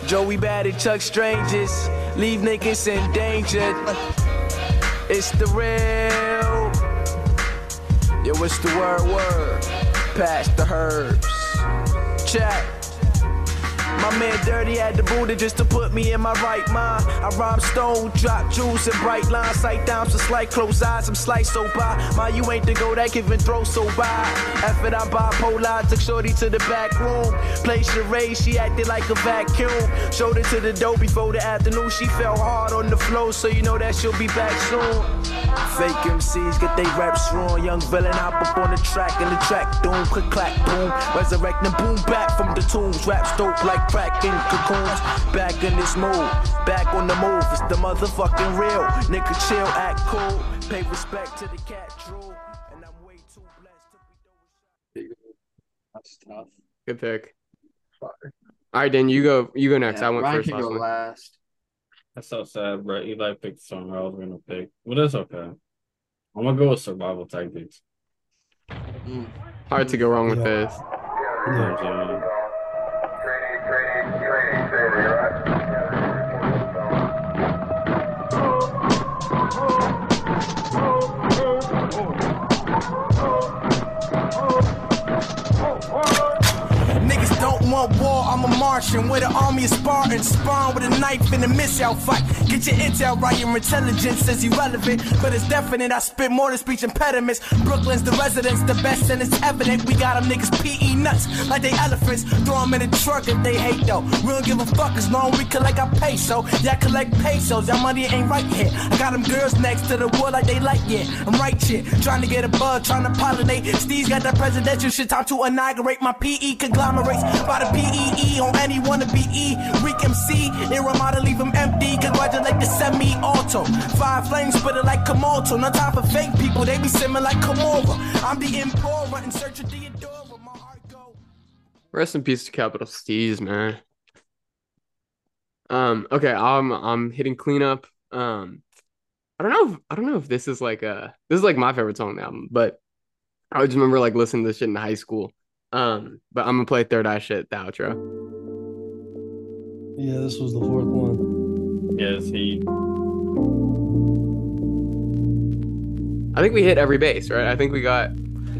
Joey at Chuck Strangers. Leave niggas endangered. It's the real. Yo, it's the word? Word. Pass the herbs. Check. My man Dirty had the Buddha just to put me in my right mind. I rhyme stone, drop jewels and bright lines, sight down some slight close eyes, I'm sliced so by. My you ain't the go that giving throw so by. After I'm bipolar, took shorty to the back room. Played charade, she acted like a vacuum. Showed it to the dough before the afternoon. She fell hard on the floor, so you know that she'll be back soon. Fake MCs get they raps wrong. Young villain hop up on the track and the track doom, click clack boom. Resurrect Resurrecting boom back from the tombs. Raps dope like crack in cocoons. Back in this mood, back on the move. It's the motherfucking real. Nigga chill, act cool. Pay respect to the cat drool. And I'm way too blessed to be doing That's tough. Good pick. All right, then you go. You go next. Yeah, I went Ryan first can last go one. last. That's so sad, bro. Eli picked the song I was gonna pick. But it's okay. I'm gonna go with survival tactics. Mm. Hard to go wrong with Yeah. this. Yeah, want war, I'm a Martian with an army of Spartans. Spawn with a knife in a missile fight. Get your intel right, your intelligence is irrelevant, but it's definite. I spit more than speech impediments. Brooklyn's the residence, the best, and it's evident. We got them niggas PE nuts like they elephants. Throw them in the truck if they hate though. We don't give a fuck as long as we collect our peso. Yeah, I collect pesos. That money ain't right here. I got them girls next to the wood like they like yeah. I'm right here, trying to get a bug, trying to pollinate. Steve's got that presidential shit. Time to inaugurate my PE conglomerates by the PEE on any wanna be E. Reek MC, Iramada leave them empty. Congratulate the semi auto. Five flames, spit it like Komodo. No time for fake people, they be simming like Komora. I'm the Impora in search of Theodora. My heart go. Rest in peace to Capital Steez, man. Um, okay, I'm I'm hitting cleanup. Um, I don't know if I don't know if this is like a this is like my favorite song on the album, but I just remember like listening to this shit in high school. Um, but I'm gonna play Third Eye shit, the outro. Yeah, this was the fourth one. Yes, he. I think we hit every base, right? I think we got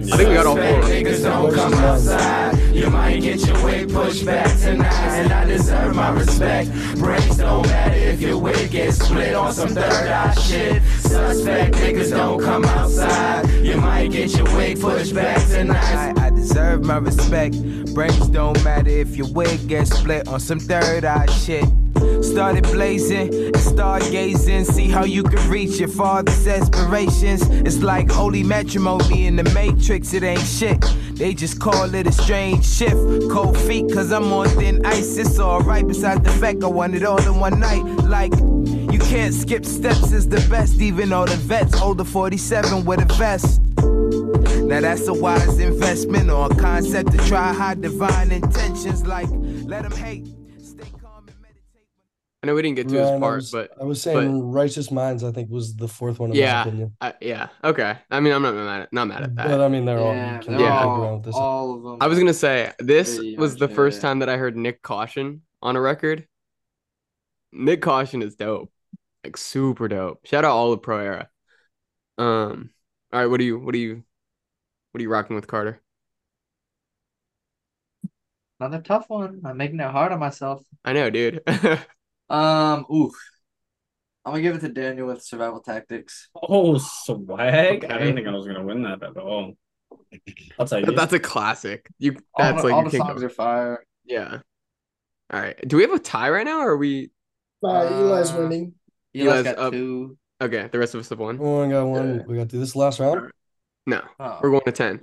I think we got all four. Niggas don't come outside. You might get your wig pushed back tonight, and I deserve my respect. Brains don't matter if your wig gets split on some third eye shit. Suspect niggas don't come outside. You might get your wig pushed back tonight. Deserve my respect. Brains don't matter if your wig gets split on some third eye shit. Started blazing and stargazing. See how you can reach your father's aspirations. It's like holy matrimony in the matrix. It ain't shit. They just call it a strange shift. Cold feet, cause I'm on thin ice. It's alright, besides the fact I want it all in one night. Like, you can't skip steps, is the best. Even all the vets a 47 with a vest. Now that's a wise investment or a concept to try hide divine intentions. Like, let them hate. I know we didn't get to Ryan, his I was, but I was saying Righteous Minds. I think was the fourth one. In yeah, my opinion. I, yeah, okay. I mean, I'm not mad at not mad at that. But I mean, they're all. Yeah, you can they're joke all- around with this. all of them. I was gonna say this Pretty was the first yeah. time that I heard Nyck Caution on a record. Nyck Caution is dope, like super dope. Shout out all of Pro Era. Um, all right, what do you, what do you, what are you rocking with Carter? Another tough one. I'm making it hard on myself. I know, dude. Um, oof. I'm gonna give it to Daniel with survival tactics. Oh, swag! I didn't think I was gonna win that at all. I'll tell you. That's a classic. You, that's the, like all you the can't songs go- are fire. Yeah. All right. Do we have a tie right now, or are we? Uh, Eli's Uh, winning. Eli's Eli's got up. two. Okay, the rest of us have one. Oh, I got one. We got to do this last round. No, Oh. we're going to ten.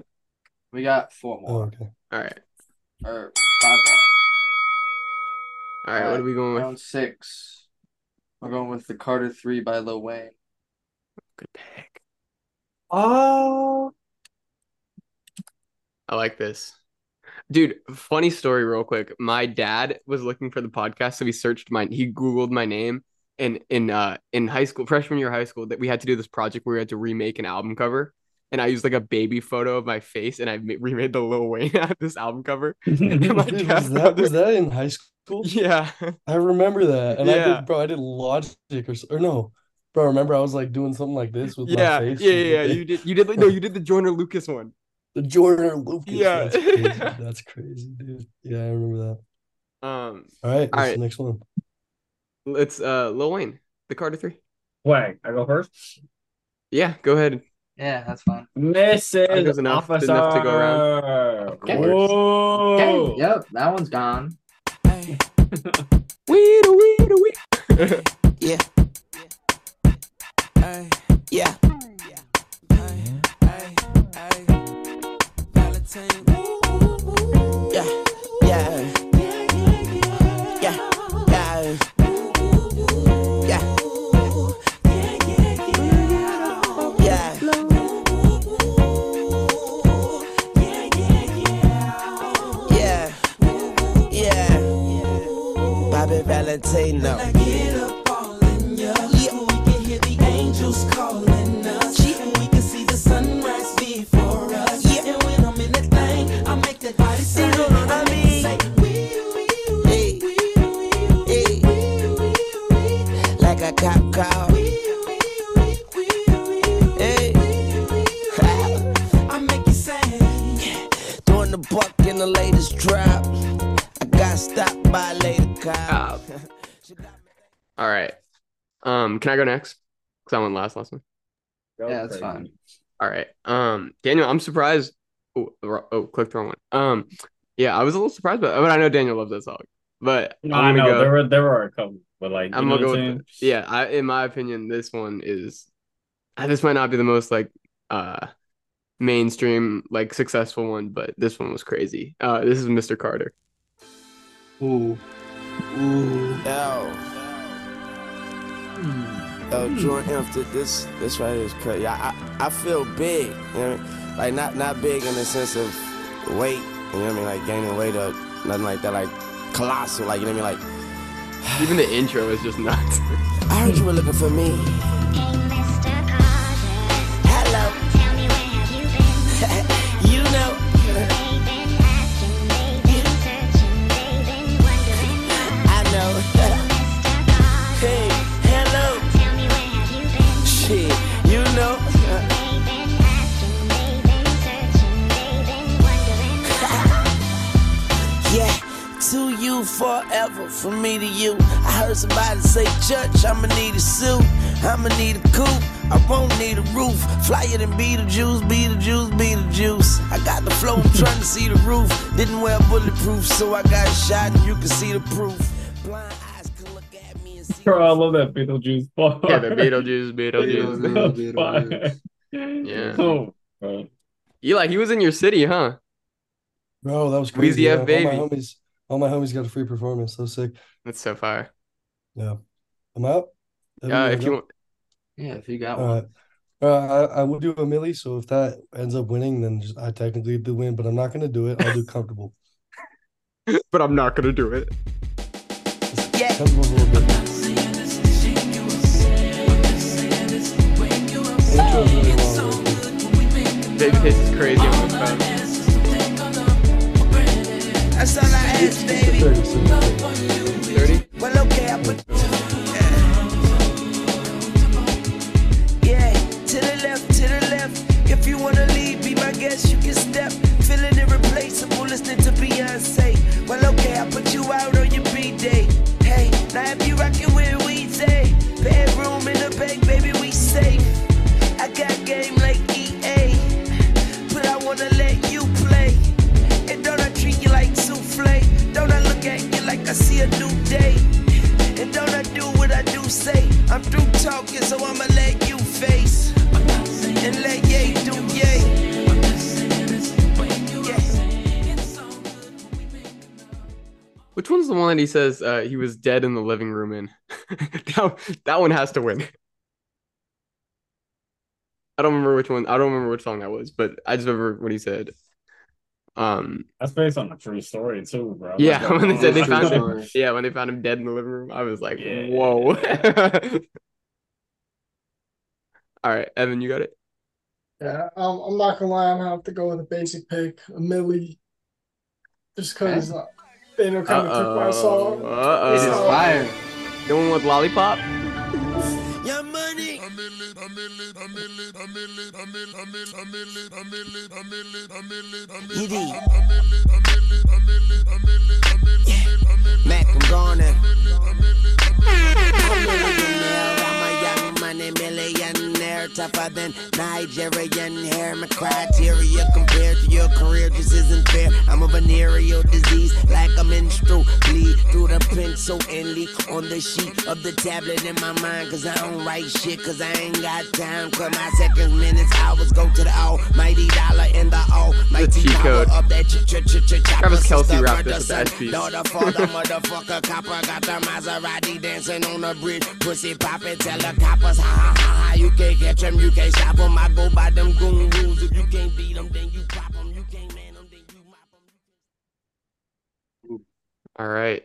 We got four more. okay. All right. Or five more. All right. What are we going with? Round six. We're going with the Carter Three by Lil Wayne. Good pick. Oh, I like this. Dude, funny story real quick. My dad was looking for the podcast, so he searched my he Googled my name and in uh in high school, freshman year of high school, that we had to do this project where we had to remake an album cover. And I used like a baby photo of my face and I ma- remade the Lil Wayne out this album cover. My dad was that was that in high school? Yeah. I remember that, and I did, bro. I did Logic or or no, bro. Remember, I was like doing something like this with Yeah. my face. yeah, yeah. yeah. You did you did no, you did the Joyner Lucas one. the Jordan Lucas. Yeah. that's crazy. That's crazy, dude. Yeah, I remember that. Um All right, what's All right. the next one? it's uh Lil Wayne, the Carter Three. swag! I go first. Yeah, go ahead. Yeah, that's fine. Mrs. I there's enough- Officer. enough to go around. Okay. Whoa. Okay. Yep, that one's gone. Wee wee wee. Yeah. Ay, yeah. Valentine. Yeah, yeah. Last last one. Yeah, that's fine. All right. Um, Daniel, I'm surprised. Oh, oh, click the wrong one. Um, yeah, I was a little surprised, but but I know Daniel loves that song. But No, I'm I gonna know go. there were there were a couple, but like you I'm know gonna go what I'm with the, yeah. I in my opinion, this one is. uh, This might not be the most like uh mainstream like successful one, but this one was crazy. Uh, this is Mr. Carter. Ooh. Ooh. Yo. Yo, Jordan Empty, this this right here is crazy. I, I I feel big, you know what I mean? Like not not big in the sense of weight, you know what I mean? Like gaining weight or nothing like that, like colossal, like you know what I mean? Like Even the intro is just nuts. I heard you were looking for me. You forever, from me to you. I heard somebody say, Church, I'ma need a suit, I'ma need a coupe, I won't need a roof. Flyer than Beetlejuice, Beetlejuice, Beetlejuice. I got the flow, I'm trying to see the roof. Didn't wear bulletproof, so I got shot and you can see the proof. Blind eyes can look at me and see. Bro, I love that Beetlejuice bar. Yeah, the Beetlejuice, Beetlejuice. Beetlejuice, Beetlejuice. Yeah. Yeah. Oh, bro. Eli, he was in your city, huh? Bro, that was Weezy crazy. yeah. F baby. All my homies, all my homies got a free performance. So sick. That's so fire. Yeah. I'm out. Evan, Uh, if you want, Yeah, if you got All one. right. Uh, I, I will do a Milli, so if that ends up winning, then just, I technically do win, but I'm not gonna do it. I'll do comfortable. but I'm not gonna do it. Comfortable a little really long. Babyface is crazy on the phone. That's all I ask, baby. 30? Well, okay, I put. A new day? And don't I do what I do say? I'm through talking, so I'ma let you face. And let do. Which one's the one that he says uh, he was dead in the living room in? that, that one has to win. I don't remember which one. I don't remember which song that was, but I just remember what he said. Um, That's based on a true story too, bro. yeah, Like, when they said they found story. him, yeah, when they found him dead in the living room, I was like, Yeah. whoa. All right, Evan, you got it. Yeah, um, I'm not gonna lie, I'm gonna have to go with a basic pick, a Milli. Just because uh, they know kind of took my song. Uh-oh. It's not- The one with lollipop. Mac, I'm gone now. I'm a millionaire, I'm a young money millionaire, tougher than Nigerian hair. My criteria compared to your career just isn't fair. I'm a venereal disease, like a menstrual bleed through the pencil and leak on the sheet of the tablet in my mind. Cause I don't write shit, cause I ain't got time. Cause my seconds, minutes, hours go to the almighty dollar in the almighty cheat power code. of that ch ch ch ch. Travis sister, rapped this with the son, SPs. daughter, father, motherfucker, copper. Got the Maserati dancing on the bridge. Pussy poppin', tell the coppers, ha ha ha ha. You can't catch them, you can't stop them. I go by them goon rules. If you can't beat them, then you pop them. You can't man them, then you mop them. All right.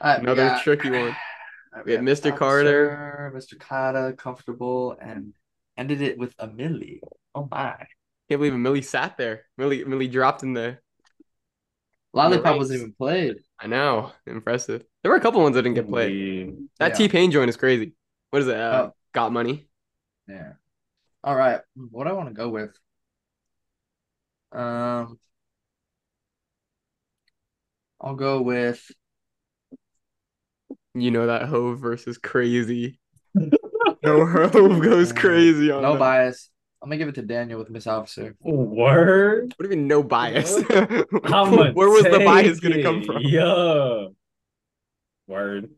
All right, we Another got- tricky one. All right, We had Mr. Officer, Carter. Mr. Carter, comfortable, and ended it with a Milli. Oh my. Can't believe a Milli sat there. Milli Milli dropped in the. Lollipop ranks. wasn't even played. I know. Impressive. There were a couple ones that didn't get played. That Yeah. T Pain joint is crazy. What is it? Uh, Oh. Got money. Yeah. All right. What I want to go with? Um, I'll go with You know that Hove versus crazy. no, Hove goes crazy on No that. bias. I'm gonna give it to Daniel with Miss Officer. Word. What do you mean no bias? I'ma Where was the take bias gonna come from? Yeah. Word.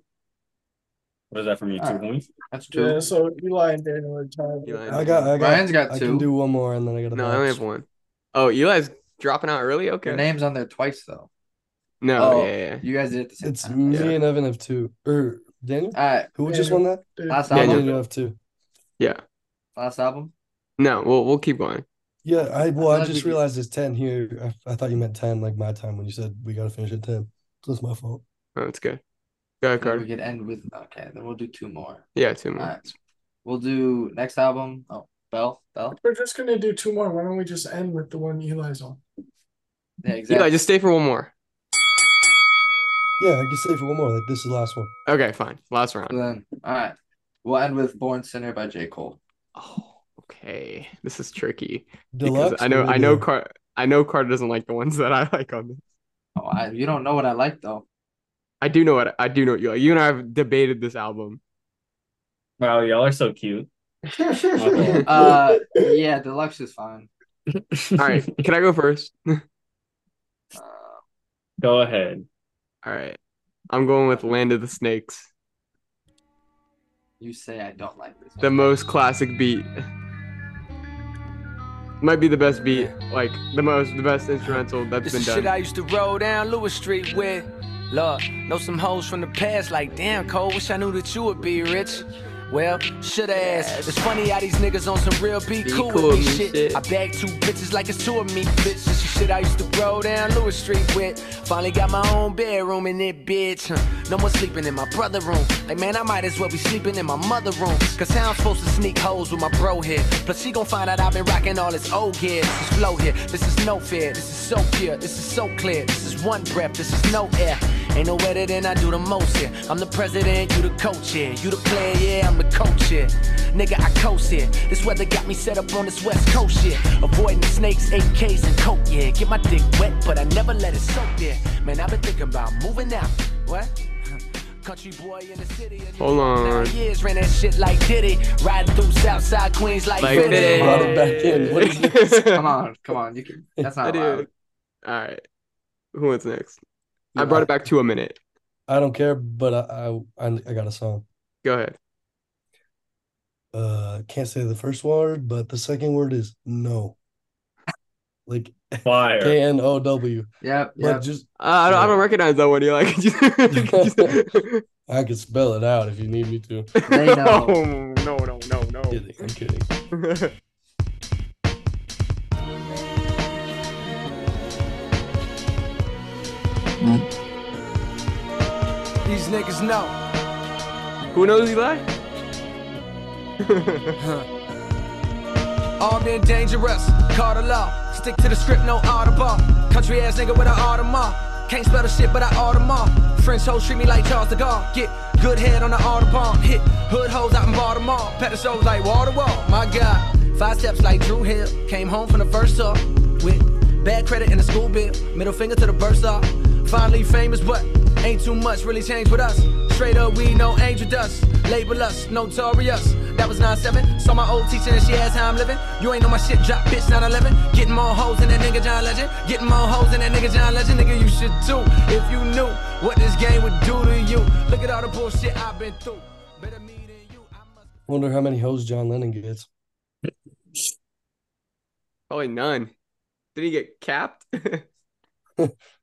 What is that from you? Two Alright. points? That's Yeah, so Eli and Daniel are tied. I got, I got, Ryan's got I two. can do one more, and then I got a No, I only have one. Oh, Eli's dropping out early. Okay. Your name's on there twice though. No, Oh, yeah, yeah. You guys did it at the same It's time. me Yeah. and Evan have two. Or Daniel? All right. Who just won that? Last Daniel. album. Daniel have two. Yeah. Last album. No, we'll we'll keep going. Yeah, I well, feel I just we- realized it's ten here. I, I thought you meant ten, like my time when you said we gotta finish at ten. So it's my fault. Oh, that's good. Go ahead, Then we Carter. could end with okay. Then we'll do two more. Yeah, two more. All right. We'll do next album. Oh, Bell. Bell. We're just gonna do two more. Why don't we just end with the one Eli's on? Yeah, exactly. Eli, just stay for one more. Yeah, I can stay for one more. Like this is the last one. Okay, fine. Last round. So then, all right. We'll end with "Born Sinner" by J. Cole. Oh, okay. This is tricky Deluxe. because I know I know regular? Car I know Carter doesn't like the ones that I like on this. Oh, I, you don't know what I like though. I do know what I do know what you like. You and I have debated this album. Wow, y'all are so cute. Uh, yeah, Deluxe is fine. All right, can I go first? Go ahead. All right, I'm going with Land of the Snakes, You say I don't like this. the most classic beat. Might be the best beat, like the most, the best instrumental that's This been is shit. I used to roll down Lewis Street with. Look, know some hoes from the past like, damn, Cole, wish I knew that you would be rich. Well, should ass. It's funny how these niggas on some real be, Be cool, cool with me me shit. shit. I bag two bitches like it's two of me, bitch. This is shit I used to roll down Lewis Street with. Finally got my own bedroom in it, bitch. Huh. No more sleeping in my brother room. Like, man, I might as well be sleeping in my mother room. Cause how I'm supposed to sneak hoes with my bro here. Plus, she gon' find out I've been rocking all this old gear. This is flow here. This is no fear. This is so pure. This is so clear. This is one breath. This is no air. Ain't no better than I do the most here. I'm the president, you the coach here. You the player, yeah, I'm the coach here. Nigga, I coast here. This weather got me set up on this west coast shit. Avoiding snakes, AKs, and coke, yeah. Get my dick wet, but I never let it soak there. Man, I've been thinking about moving out. What? Country boy in the city. Hold on. Years ran that shit like Diddy. Riding through Southside Queens like, Like Diddy. Diddy. Brought it back in. What is this? Come on, come on. You can. That's not do. allowed. All right, who wants next? I brought it back to a minute. I don't care, but I, I I I got a song. Go ahead. Uh, can't say the first word, but the second word is no. Like Fire. K N O W. Yeah, But just Uh, I don't, I don't recognize that one. You like? I can spell it out if you need me to. They know. no, no, no, no, Kidding, I'm kidding. These niggas know. Who knows Eli? Armed and dangerous, call the law. Stick to the script, no audible. Country ass nigga with an Audemars. Can't spell the shit, but I Audemars. French hoes treat me like Charles de Gaulle. Get good head on the Audubon. Hit hood hoes out in Baltimore. Pedestals like wall to wall. My God, five steps like Drew Hill. Came home from the first off with bad credit in the school bill. Middle finger to the burst off. Finally famous, but ain't too much really changed with us. Straight up, we no angel dust. Label us notorious. That was 9-7. Saw my old teacher and she asked how I'm living. You ain't know my shit drop, bitch, 9-11. Getting more hoes than that nigga John Legend. Getting more hoes than that nigga John Legend. Nigga, you should too. If you knew what this game would do to you. Look at all the bullshit I've been through. Better me than you. I must Wonder how many hoes John Lennon gets. Probably none. Did he get capped?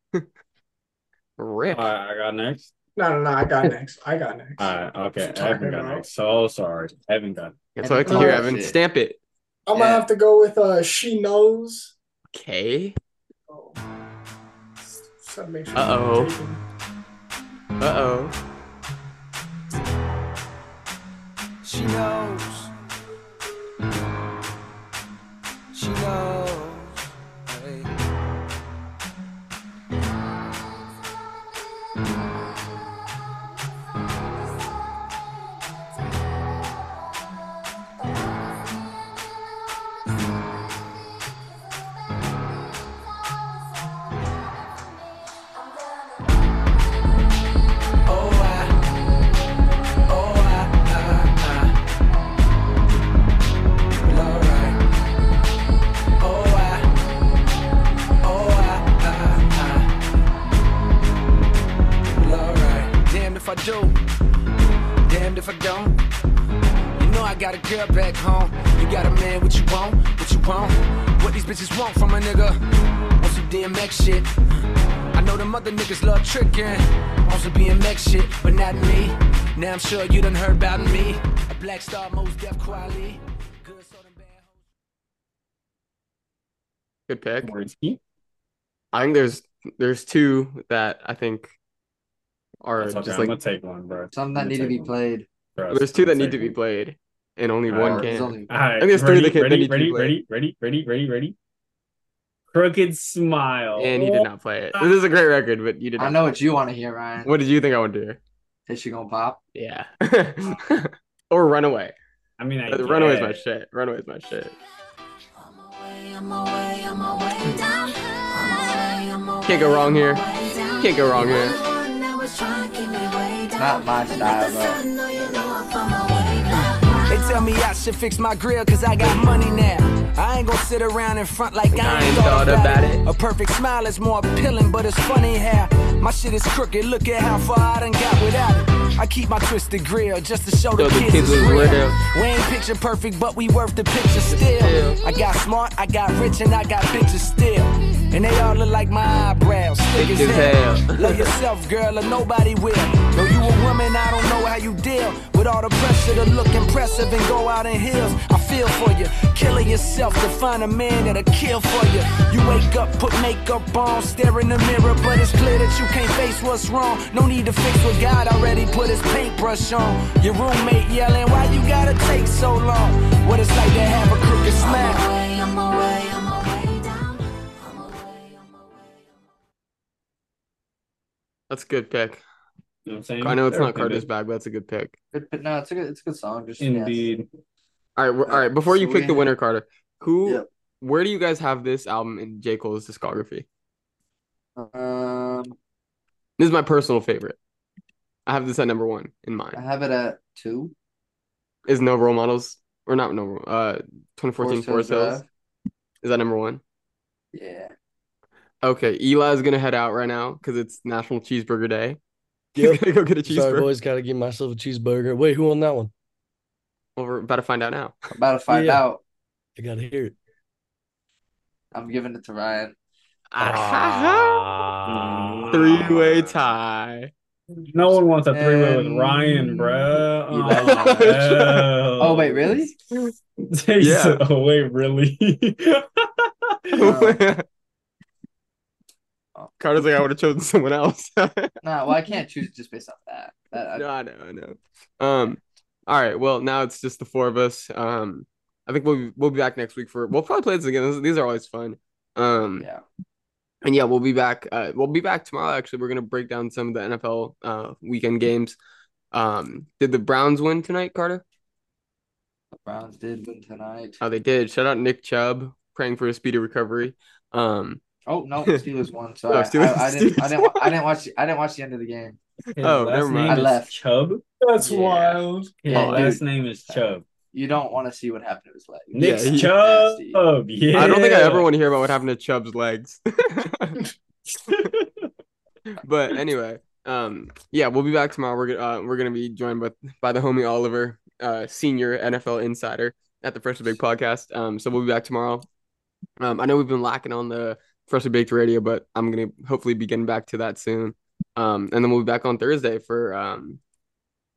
Rip. All right, I got next. No, no, no. I got next. I got next. All right, okay. Evan got about? next. So sorry. Evan got. That's what I like to hear, Oh, Evan. shit. Stamp it. I'm gonna have to go with uh she knows. Okay. Oh. Just gotta make sure Uh-oh. Uh oh. She knows. She knows. Girl back home. You got a man, what you want? What you want? What these bitches want from a nigga? Want some DMX shit. I know them other niggas love tricking. On some BMX shit, but not me. Now I'm sure you done heard about me. A black star, most deaf quality. Good pick. Wordsky. I think there's there's two that I think are That's okay, just I'm like gonna take one, bro. Some that need gonna be one. played. There's two that need to be played, and only All one right, can. only- All right, I think there's ready, three that, can, ready, ready, ready, ready, ready, ready, ready. Crooked smile. And he did not play it. This is a great record, but you did not. I know what you want to hear, Ryan. What did you think I would do? Is she gonna pop? Yeah. or Runaway. I mean, I Uh, Runaway's my guess. shit. Runaway's my shit. Can't go wrong here. Can't go wrong here. Not my style, bro. Tell me I should fix my grill cause I got money now. I ain't gonna sit around in front like I ain't thought about it. A perfect smile is more appealing, but it's funny how my shit is crooked. Look at how far I done got without it. I keep my twisted grill just to show the Show the kids, kids it's real. real. We ain't picture perfect, but we worth the picture still. I got smart, I got rich, and I got bitches still. And they all look like my eyebrows, thick as as hell. hell. Love yourself, girl, or nobody will. Know you a woman, I don't know how you deal with all the pressure to look impressive and go out in heels. I feel for you, killing yourself to find a man that'll kill for you. You wake up, put makeup on, stare in the mirror, but it's clear that you can't face what's wrong. No need to fix what God already put his paintbrush on. Your roommate yelling, why you gotta take so long? What it's like to have a crooked smile. That's a good pick. You know what I'm saying? I know it's They're not Carter's bag, but that's a good pick. Good, but no, it's a good, it's a good song. Just Indeed. All right, we're- all right. Before you So pick the winner, Carter, who, Yep. where do you guys have this album in J Cole's discography? Um, This is my personal favorite. I have this at number one in mine. I have it at two. Is No Role Models or not No uh 2014 Forest Forest Hills Hills? Is that number one? Yeah. Okay, Eli's gonna head out right now because it's National Cheeseburger Day. Yep. He's gonna go get a Sorry, cheeseburger. boys. Gotta get myself a cheeseburger. Wait, who won that one? Well, we're about to find out now. About to find Yeah. out. I gotta hear it. I'm giving it to Ryan. Ah. Three-way tie. No one wants a three way with Ryan, bro. Oh, Oh wait, really? yeah. Oh wait, really? Carter's like, I would have chosen someone else. no, Nah, well, I can't choose just based off that. that I, I know, I know. Um, all right. Well, now it's just the four of us. Um, I think we'll we'll be back next week for we'll probably play this again. This- these are always fun. Um, yeah. and yeah, we'll be back. Uh, we'll be back tomorrow. Actually, we're gonna break down some of the NFL uh weekend games. Um, did the Browns win tonight, Carter? The Browns did win tonight. Oh, they did. Shout out Nick Chubb, praying for a speedy recovery. Um, Oh no, Steelers won. So Oh, I, Steelers- I, I didn't. I didn't. I didn't watch. I didn't watch the end of the game. His Oh, last never mind. name I is left. Chubb. That's Yeah. wild. His Yeah, last dude. name is Chubb. You don't want to see what happened to his leg. Nick he- Chubb. Nasty. Yeah. I don't think I ever want to hear about what happened to Chubb's legs. but anyway, um, yeah, we'll be back tomorrow. We're gonna uh, we're gonna be joined by by the homie Oliver, uh, senior NFL insider at the Freshly Baked podcast. Um, so we'll be back tomorrow. Um, I know we've been lacking on the Freshly Baked radio, but I'm gonna hopefully be getting back to that soon. Um, and then we'll be back on Thursday for um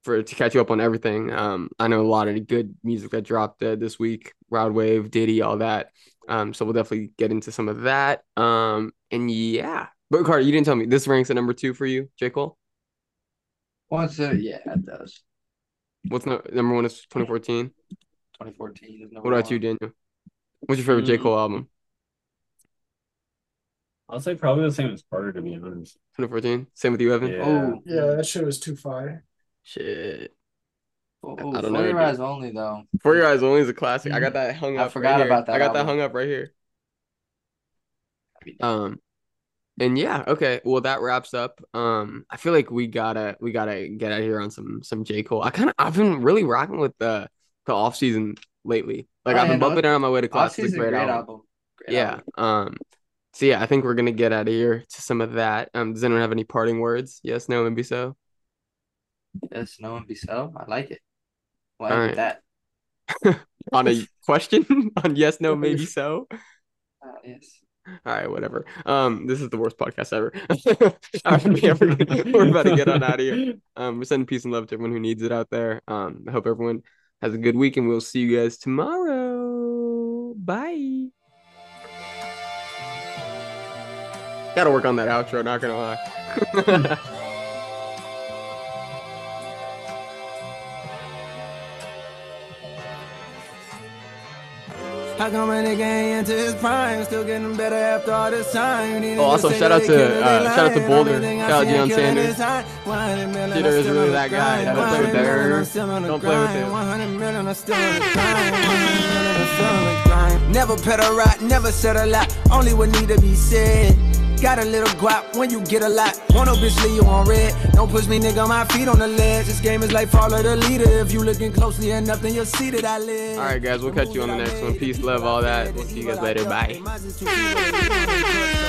for to catch you up on everything. Um, I know a lot of good music that dropped uh, this week, Rod Wave, Diddy, all that. Um, so we'll definitely get into some of that. Um, and yeah, but Carter, you didn't tell me this ranks at number two for you, J Cole. What's it? Yeah, it does. What's no, number one is 2014. 2014 is number What about you, one. Daniel? What's your favorite J Mm. Cole album? I'll say probably the same as Carter, to be honest. 2014. Same with you, Evan. Yeah. Oh, Yeah, that shit was too fire. Shit. oh, I don't For know, Your. Eyes Only though. For Your Eyes Only is a classic. I got that hung up. I forgot right here. about that I got that hung up right here. Um, and yeah, okay. Well, that wraps up. Um, I feel like we gotta we gotta get out here on some some J Cole. I kind of I've been really rocking with the the off season lately. Like Oh, I've yeah, been no, bumping it on my way to class. It's a Off-season, great, great album. album. Great Yeah. album. Um. So yeah, I think we're gonna get out of here to some of that. Um. Does anyone have any parting words? Yes. No. Maybe so. Yes, no and be so. I like it. Well, All right. like that. on a question on yes, no, maybe so. Uh, yes. All right, whatever. Um, this is the worst podcast ever. Right, we ever- we're about to get on out of here. Um, we're sending peace and love to everyone who needs it out there. Um, I hope everyone has a good week, and we'll see you guys tomorrow. Gotta work on that outro. Not gonna lie. How come a nigga ain't into his prime? Still getting better after all this time. Oh, also, shout out to, uh, shout out to. Boulder. Shout out see, Deion Sanders. this high. 100 million, Peter I'm is really that guy. Don't play with 100 million, Bear. I'm still on the Don't play with him. 100 million, I'm still on the grind. 100 million, I'm still on the grind. Never pet a rat, never said a lot. Only what need to be said. Got a little guap when you get a lot. Want no bitch leave you on red. Don't push me, nigga, my feet on the ledge. This game is like follow the leader. If you looking closely enough, then you'll see that I live. All right, guys, we'll catch you on the next one. Peace, love, all that. We'll see you guys later. Bye.